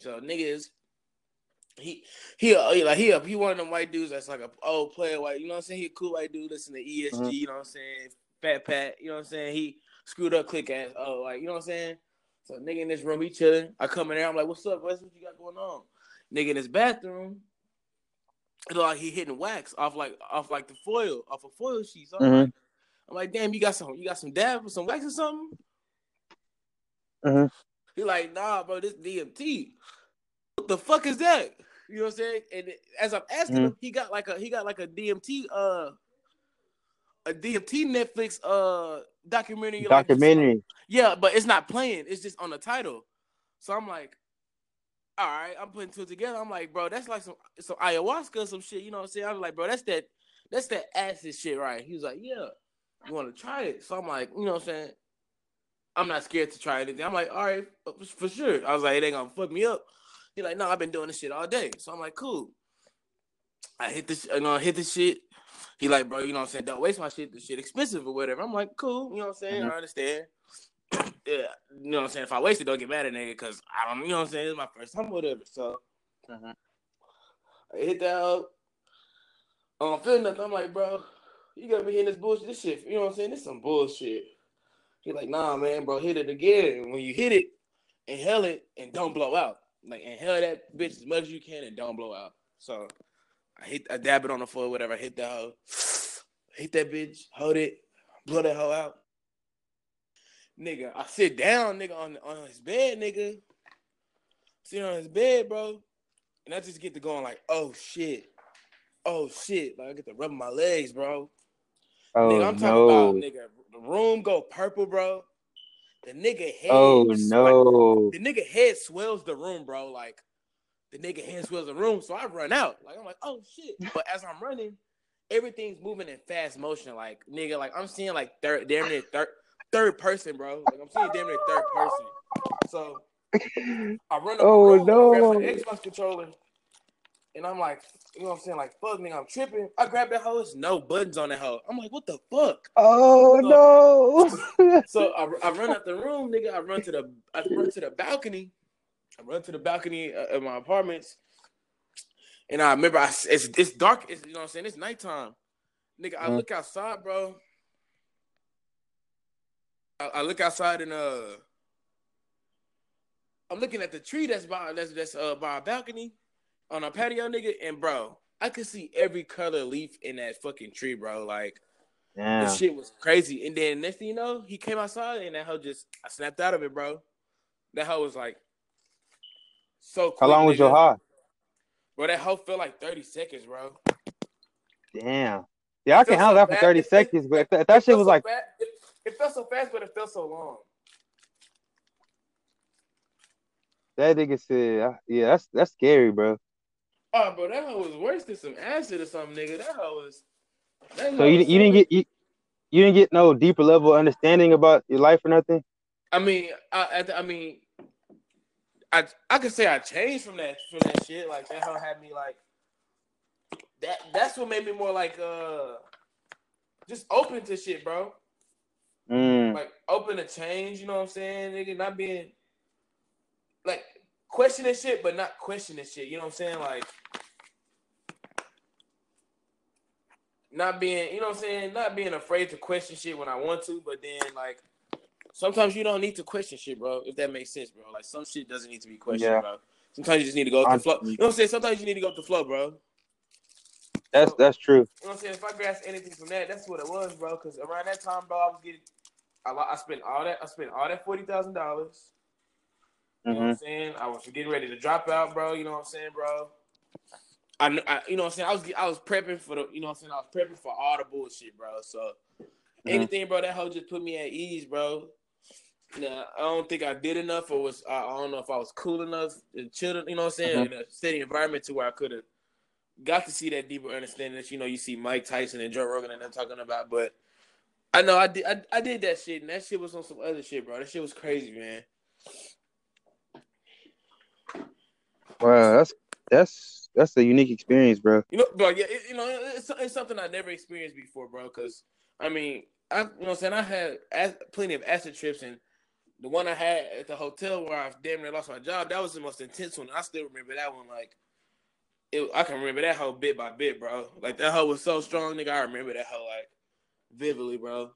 So niggas, he he uh, he like he he one of them white dudes that's like a old player white. You know what I'm saying? He a cool white dude. Listen to ESG. Mhm. You know what I'm saying? Fat Pat. You know what I'm saying? He screwed up click ass. Oh, like you know what I'm saying? So nigga in this room, he chilling. I come in there. I'm like, what's up? What's what you got going on? Nigga in his bathroom. It look like he hitting wax off like off like the foil off a foil sheet. So I'm, Mhm. like, I'm like, damn, you got some you got some dab or some wax or something? Mhm. He like, nah, bro, this DMT. What the fuck is that? You know what I'm saying? And as I'm asking Mhm. him, he got like a he got like a DMT uh a DMT Netflix uh documentary. like, Documentary. yeah, but it's not playing. It's just on the title. So I'm like, all right, I'm putting two together. I'm like, bro, that's like some some ayahuasca or some shit. You know what I'm saying? I was like, bro, that's that that's that acid shit, right? He was like, yeah, you want to try it? So I'm like, you know what I'm saying? I'm not scared to try anything. I'm like, all right, for sure. I was like, it ain't gonna fuck me up. He like, no, I've been doing this shit all day. So I'm like, cool. I hit this, you know, I hit the shit. He like, bro, you know what I'm saying? Don't waste my shit. This shit expensive or whatever. I'm like, cool. You know what I'm saying? Mhm. I understand. yeah, you know what I'm saying? If I waste it, don't get mad at nigga because I don't, you know what I'm saying? It's my first time, whatever. So Mhm. I hit that up. I don't feel nothing. I'm like, bro, you gotta be hitting this bullshit. This shit, you know what I'm saying? This some bullshit. He like, nah, man, bro, hit it again. And when you hit it, inhale it and don't blow out. Like inhale that bitch as much as you can and don't blow out. So I hit, I dab it on the floor, whatever. I hit that hoe, hit that bitch, hold it, blow that hoe out. Nigga, I sit down, nigga, on on his bed, nigga. Sit on his bed, bro, and I just get to going like, oh shit, oh shit. Like I get to rubbing my legs, bro. Oh nigga, I'm talking no. about nigga. The room go purple, bro. The nigga oh, head. Oh like, no. the nigga head swells the room, bro. Like the nigga head swells the room, so I run out. Like I'm like, oh shit. But as I'm running, everything's moving in fast motion. Like nigga, like I'm seeing like third, damn near third, third person, bro. Like I'm seeing damn near third person. So I run up Oh, the room, no. Xbox controller, and I'm like, you know what I'm saying? Like, fuck, nigga, I'm tripping. I grab that hoe, it's no buttons on that hoe. I'm like, what the fuck? Oh no. So I, I run out the room, nigga. I run to the I run to the balcony. I run to the balcony uh, of my apartments, and I remember I it's it's dark. It's, you know what I'm saying? It's nighttime, nigga. I Mhm. look outside, bro. I, I look outside and uh, I'm looking at the tree that's by that's that's uh by our balcony on our patio, nigga. And bro, I could see every color leaf in that fucking tree, bro. Like. Damn. This shit was crazy. And then next thing you know, he came outside and that hoe just I snapped out of it, bro. That hoe was like so quick. How long was nigga. your high? Bro, that hoe felt like 30 seconds, bro. Damn. Yeah, I can handle so that for 30 It- seconds, but if, that- if that shit was so like, fast. It, it felt so fast, but it felt so long. that nigga said, yeah, that's that's scary, bro. Oh, bro, that hoe was worse than some acid or something, nigga. That hoe was. That So you was you didn't get you, you didn't get no deeper level understanding about your life or nothing. I mean, I, I, I mean, I, I could say I changed from that, from that shit. Like that hoe had me like. That, that's what made me more like, uh, just open to shit, bro. Mm, like open to change, you know what I'm saying? Nigga, not being like questioning shit, but not questioning shit. You know what I'm saying? Like not being, you know what I'm saying? Not being afraid to question shit when I want to, but then like sometimes you don't need to question shit, bro. If that makes sense, bro. Like some shit doesn't need to be questioned, Yeah. bro. Sometimes you just need to go with the flow. You know what I'm saying? Sometimes you need to go with the flow, bro. that's that's true. You know what I'm saying? If I grasp anything from that, that's what it was, bro. Because around that time, bro, I was getting, I, I spent all that, I spent all that forty thousand dollars. You know what hmm I'm saying? I was getting ready to drop out, bro. You know what I'm saying, bro? I, I you know what I'm saying? I was I was prepping for the, you know what I'm saying? I was prepping for all the bullshit, bro. So anything, bro, that hoe just put me at ease, bro. Nah, I don't think I did enough, or was I, I don't know if I was cool enough and chill, you know what I'm saying, mm-hmm. in a steady environment to where I could have got to see that deeper understanding that you know you see Mike Tyson and Joe Rogan and them talking about. But I know I did I, I did that shit, and that shit was on some other shit, bro. That shit was crazy, man. Wow, that's that's that's a unique experience, bro. You know, bro, yeah, it, you know, it's, it's something I never experienced before, bro. Because I mean, I, you know, what I'm saying I had plenty of acid trips, and the one I had at the hotel where I damn near lost my job, that was the most intense one. I still remember that one, like, it, I can remember that whole bit by bit, bro. Like that hoe was so strong, nigga. I remember that hoe like vividly, bro.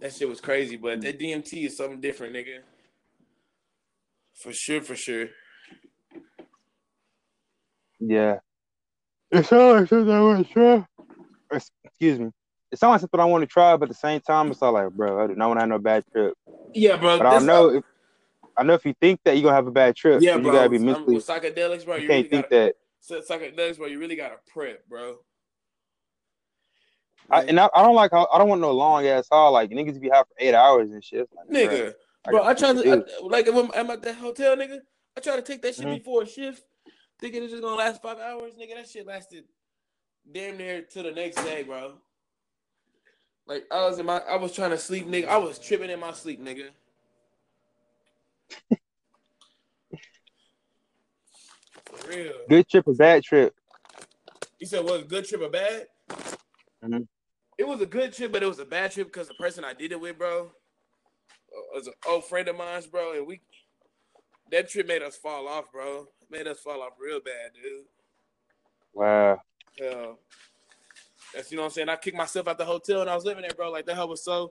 That shit was crazy, but that DMT is something different, nigga. For sure, for sure. Yeah. It's sounds like something I want to try. Excuse me. It's sounds like something I want to try, but at the same time, it's all like, bro, I do not want to have no bad trip. Yeah, bro. But I don't know if I know if you think that you're gonna have a bad trip, Yeah, bro. you gotta be I'm- mentally. with psychedelics, bro. You You, can't really think gotta, that. psychedelics, bro. You really gotta prep, bro. I, and I, I don't like how I don't want no long ass haul. Like niggas be high for eight hours and shit. Like, nigga, I bro. got I try to. I, like when I'm at that hotel, nigga. I try to take that shit Mhm. before a shift, thinking it's just gonna last five hours, nigga. That shit lasted damn near to the next day, bro. Like I was in my, I was trying to sleep, nigga. I was tripping in my sleep, nigga. For real. Good trip or bad trip? You said was good trip or bad? Mhm. It was a good trip, but it was a bad trip because the person I did it with, bro, uh, was an old friend of mine, bro, and we that trip made us fall off, bro. Made us fall off real bad, dude. Wow. Hell, that's you know what I'm saying. I kicked myself out the hotel and I was living there, bro. Like that hell was so.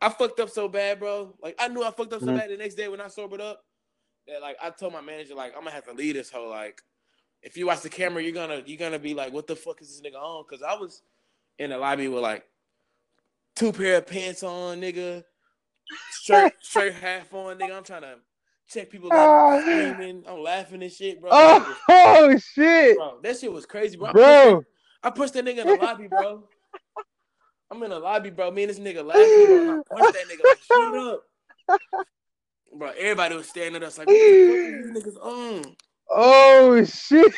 I fucked up so bad, bro. Like I knew I fucked up so Mhm. bad the next day when I sobered up. That like I told my manager like I'm gonna have to leave this whole like. If you watch the camera, you're gonna you're gonna be like, what the fuck is this nigga on? Because I was in the lobby with like two pair of pants on, nigga, shirt shirt half on, nigga. I'm trying to check people out, Ah. screaming. I'm laughing and shit, bro. Oh, oh shit, Bro, that shit was crazy, bro. Bro. I pushed that nigga in the lobby, bro. I'm in the lobby, bro. Me and this nigga laughing, bro. I punched that nigga like, shut up. Bro, everybody was staring at us like, what the fuck is these niggas on? Oh shit,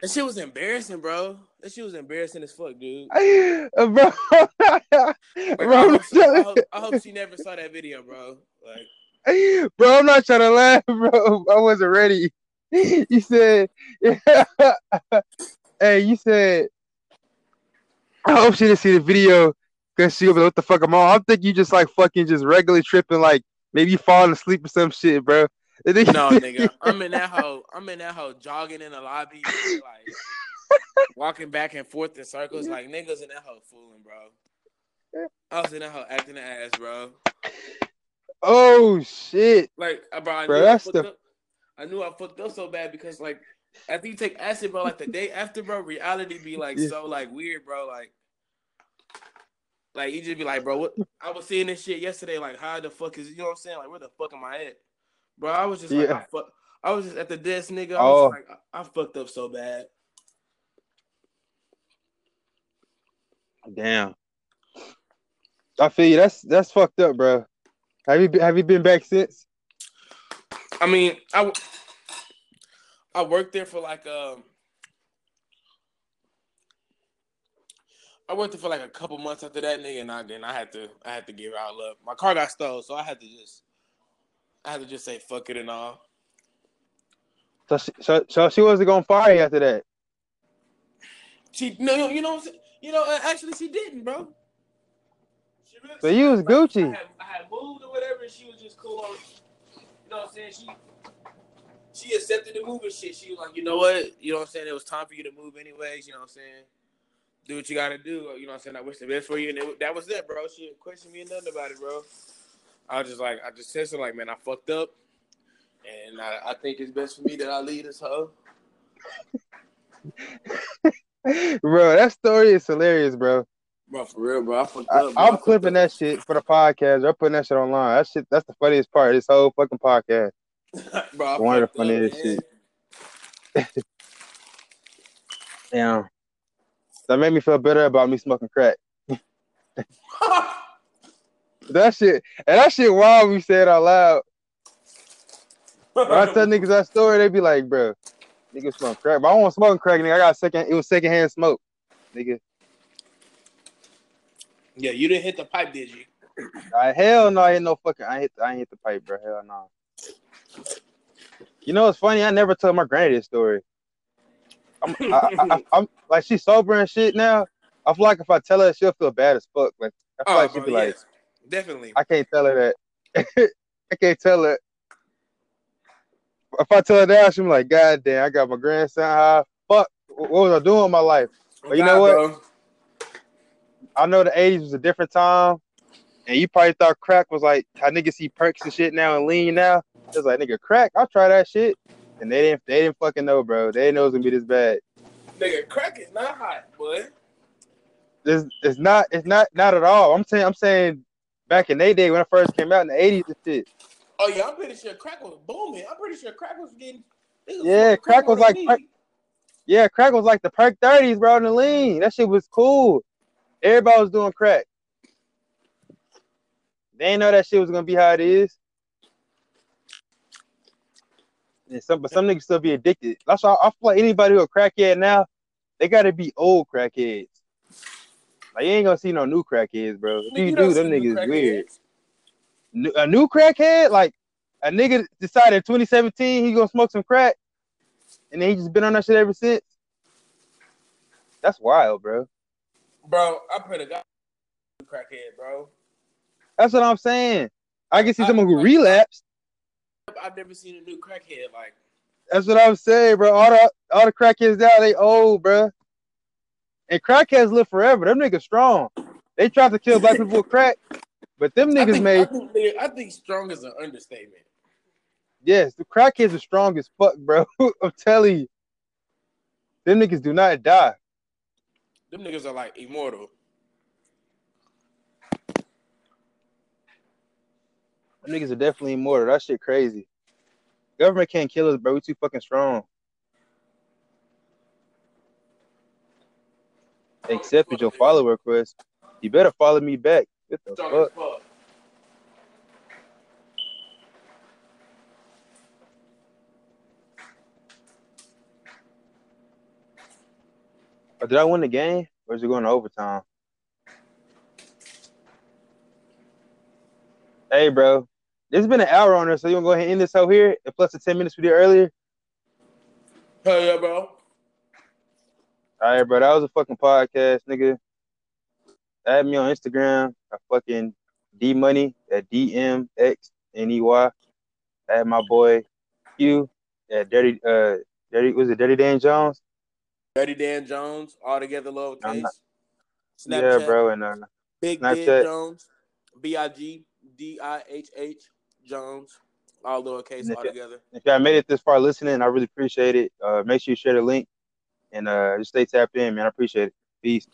That shit was embarrassing, bro. That shit was embarrassing as fuck, dude. Uh, bro. Bro, I, hope she, I, hope, I hope she never saw that video, bro. Like, bro, I'm not trying to laugh, bro. I wasn't ready. You said, hey, you said, I hope she didn't see the video because she be like, what the fuck am I? I'm thinking you just like fucking just regularly tripping, like maybe you falling asleep or some shit, bro. No, nigga, I'm in that hoe. I'm in that hoe jogging in the lobby, like walking back and forth in circles, like niggas in that hoe fooling, bro. I was in that hoe acting the ass, bro. oh shit, Like, uh, bro, I Bro, knew I fucked the- up. I knew I fucked up so bad because like after you take acid, bro, like the day after, bro, reality be like Yeah. so like weird, bro. Like, like you just be like, bro, what? I was seeing this shit yesterday. Like, how the fuck is you know what I'm saying? Like, where the fuck am I at, bro? I was just like, I, fuck, I was just at the desk, nigga. I Oh. was just like, I, I fucked up so bad. damn. I feel you. That's that's fucked up, bro. Have you been, have you been back since? I mean, I I worked there for like um I worked there for like a couple months after that nigga and I then I had to I had to give out love. My car got stolen, so I had to just I had to just say fuck it and all. So she, so, so she wasn't gonna fire you after that. She no you know what I'm saying? You know, uh, actually she didn't, bro. She really, So you was like, Gucci. I had, I had moved or whatever and she was just cool on you know what I'm saying? She she accepted the move and shit. She was like, you know what? You know what I'm saying? It was time for you to move anyways, you know what I'm saying? Do what you gotta do, you know what I'm saying? I wish the best for you. And it, that was it, bro. She didn't question me or nothing about it, bro. I was just like, I just said something like, man, I fucked up. And I, I think it's best for me that I leave this hoe. bro, that story is hilarious, bro. Bro, for real, bro. I fucked up, bro. I, I'm fucked clipping that shit for the podcast. I'm putting that shit online. That shit, that's the funniest part of this whole fucking podcast. bro, One of the fucked up, funniest shit. Damn. That made me feel better about me smoking crack. That shit, and that shit wild. We say it out loud. When I tell niggas that story, they be like, "Bro, niggas smoke crack." But I don't want smoking crack, nigga. I got second. It was secondhand smoke, nigga. yeah, you didn't hit the pipe, did you? I, hell no, I ain't no fucking. I hit. I hit the pipe, bro. Hell no. You know what's funny? I never told my granny this story. I'm, I, am like she's sober and shit now. I feel like if I tell her, she'll feel bad as fuck. Like I feel Oh, like she'd be like, definitely. I can't tell her that. I can't tell her. If I tell her that, she'll be like, God damn, I got my grandson high. Fuck, what was I doing in my life? But you know what? Bro. I know the 80s was a different time, and you probably thought crack was like how niggas see perks and shit now and lean now. It's like, nigga, crack, I'll try that shit. And they didn't they didn't fucking know, bro. They didn't know it was gonna be this bad. Nigga, crack is not hot, boy. It's, it's not it's not not at all. I'm saying I'm saying back in their day when it first came out in the 80s and shit. Oh yeah, I'm pretty sure crack was booming. I'm pretty sure crack was getting. Yeah, smoking crack was like crack- Yeah, crack was like the perk 30s, bro, and the lean. That shit was cool. Everybody was doing crack. They didn't know that shit was gonna be how it is. And some, but some niggas still be addicted. That's why I feel like anybody who a crackhead now, they gotta be old crackheads. Like you ain't gonna see no new crackheads, bro. If Nigga, you don't them see new niggas weird. crackheads. New- A new crackhead, like a nigga decided in 2017 he gonna smoke some crack, and then he just been on that shit ever since. That's wild, bro. Bro, I pray to God, crackhead, bro. That's what I'm saying. I can see I- someone who relapsed. I've never seen a new crackhead like. That's what I'm saying, bro. All the all the crackheads now they old, bro. And crackheads live forever. Them niggas strong. They tried to kill black people with crack, but them I niggas think, made I think, I think strong is an understatement. yes. The crackheads are strong as fuck, bro. I'm telling you, them niggas do not die. Them niggas are like immortal. Them niggas are definitely immortal. That shit crazy. Government can't kill us, bro. We too fucking strong. Accepted your follow request. You better follow me back. What the Strong fuck? as fuck. Or did I win the game? Or is it going to overtime? Hey, bro. This has been an hour on her, so you want to go ahead and end this out here? And plus the 10 minutes we did earlier? Hell yeah, bro. All right, bro. That was a fucking podcast, nigga. Add me on Instagram. I fucking D Money at D M X N E Y. Add my boy Q at Dirty uh Dirty was it Dirty Dan Jones? Dirty Dan Jones, all together lowercase. not- Snapchat, Yeah, bro. And uh, Big Snapchat. Did Jones, B I G D I H H Jones, all lowercase, all together. if y'all made it this far listening, I really appreciate it. Uh, make sure you share the link and uh, just stay tapped in, man. I appreciate it. Peace.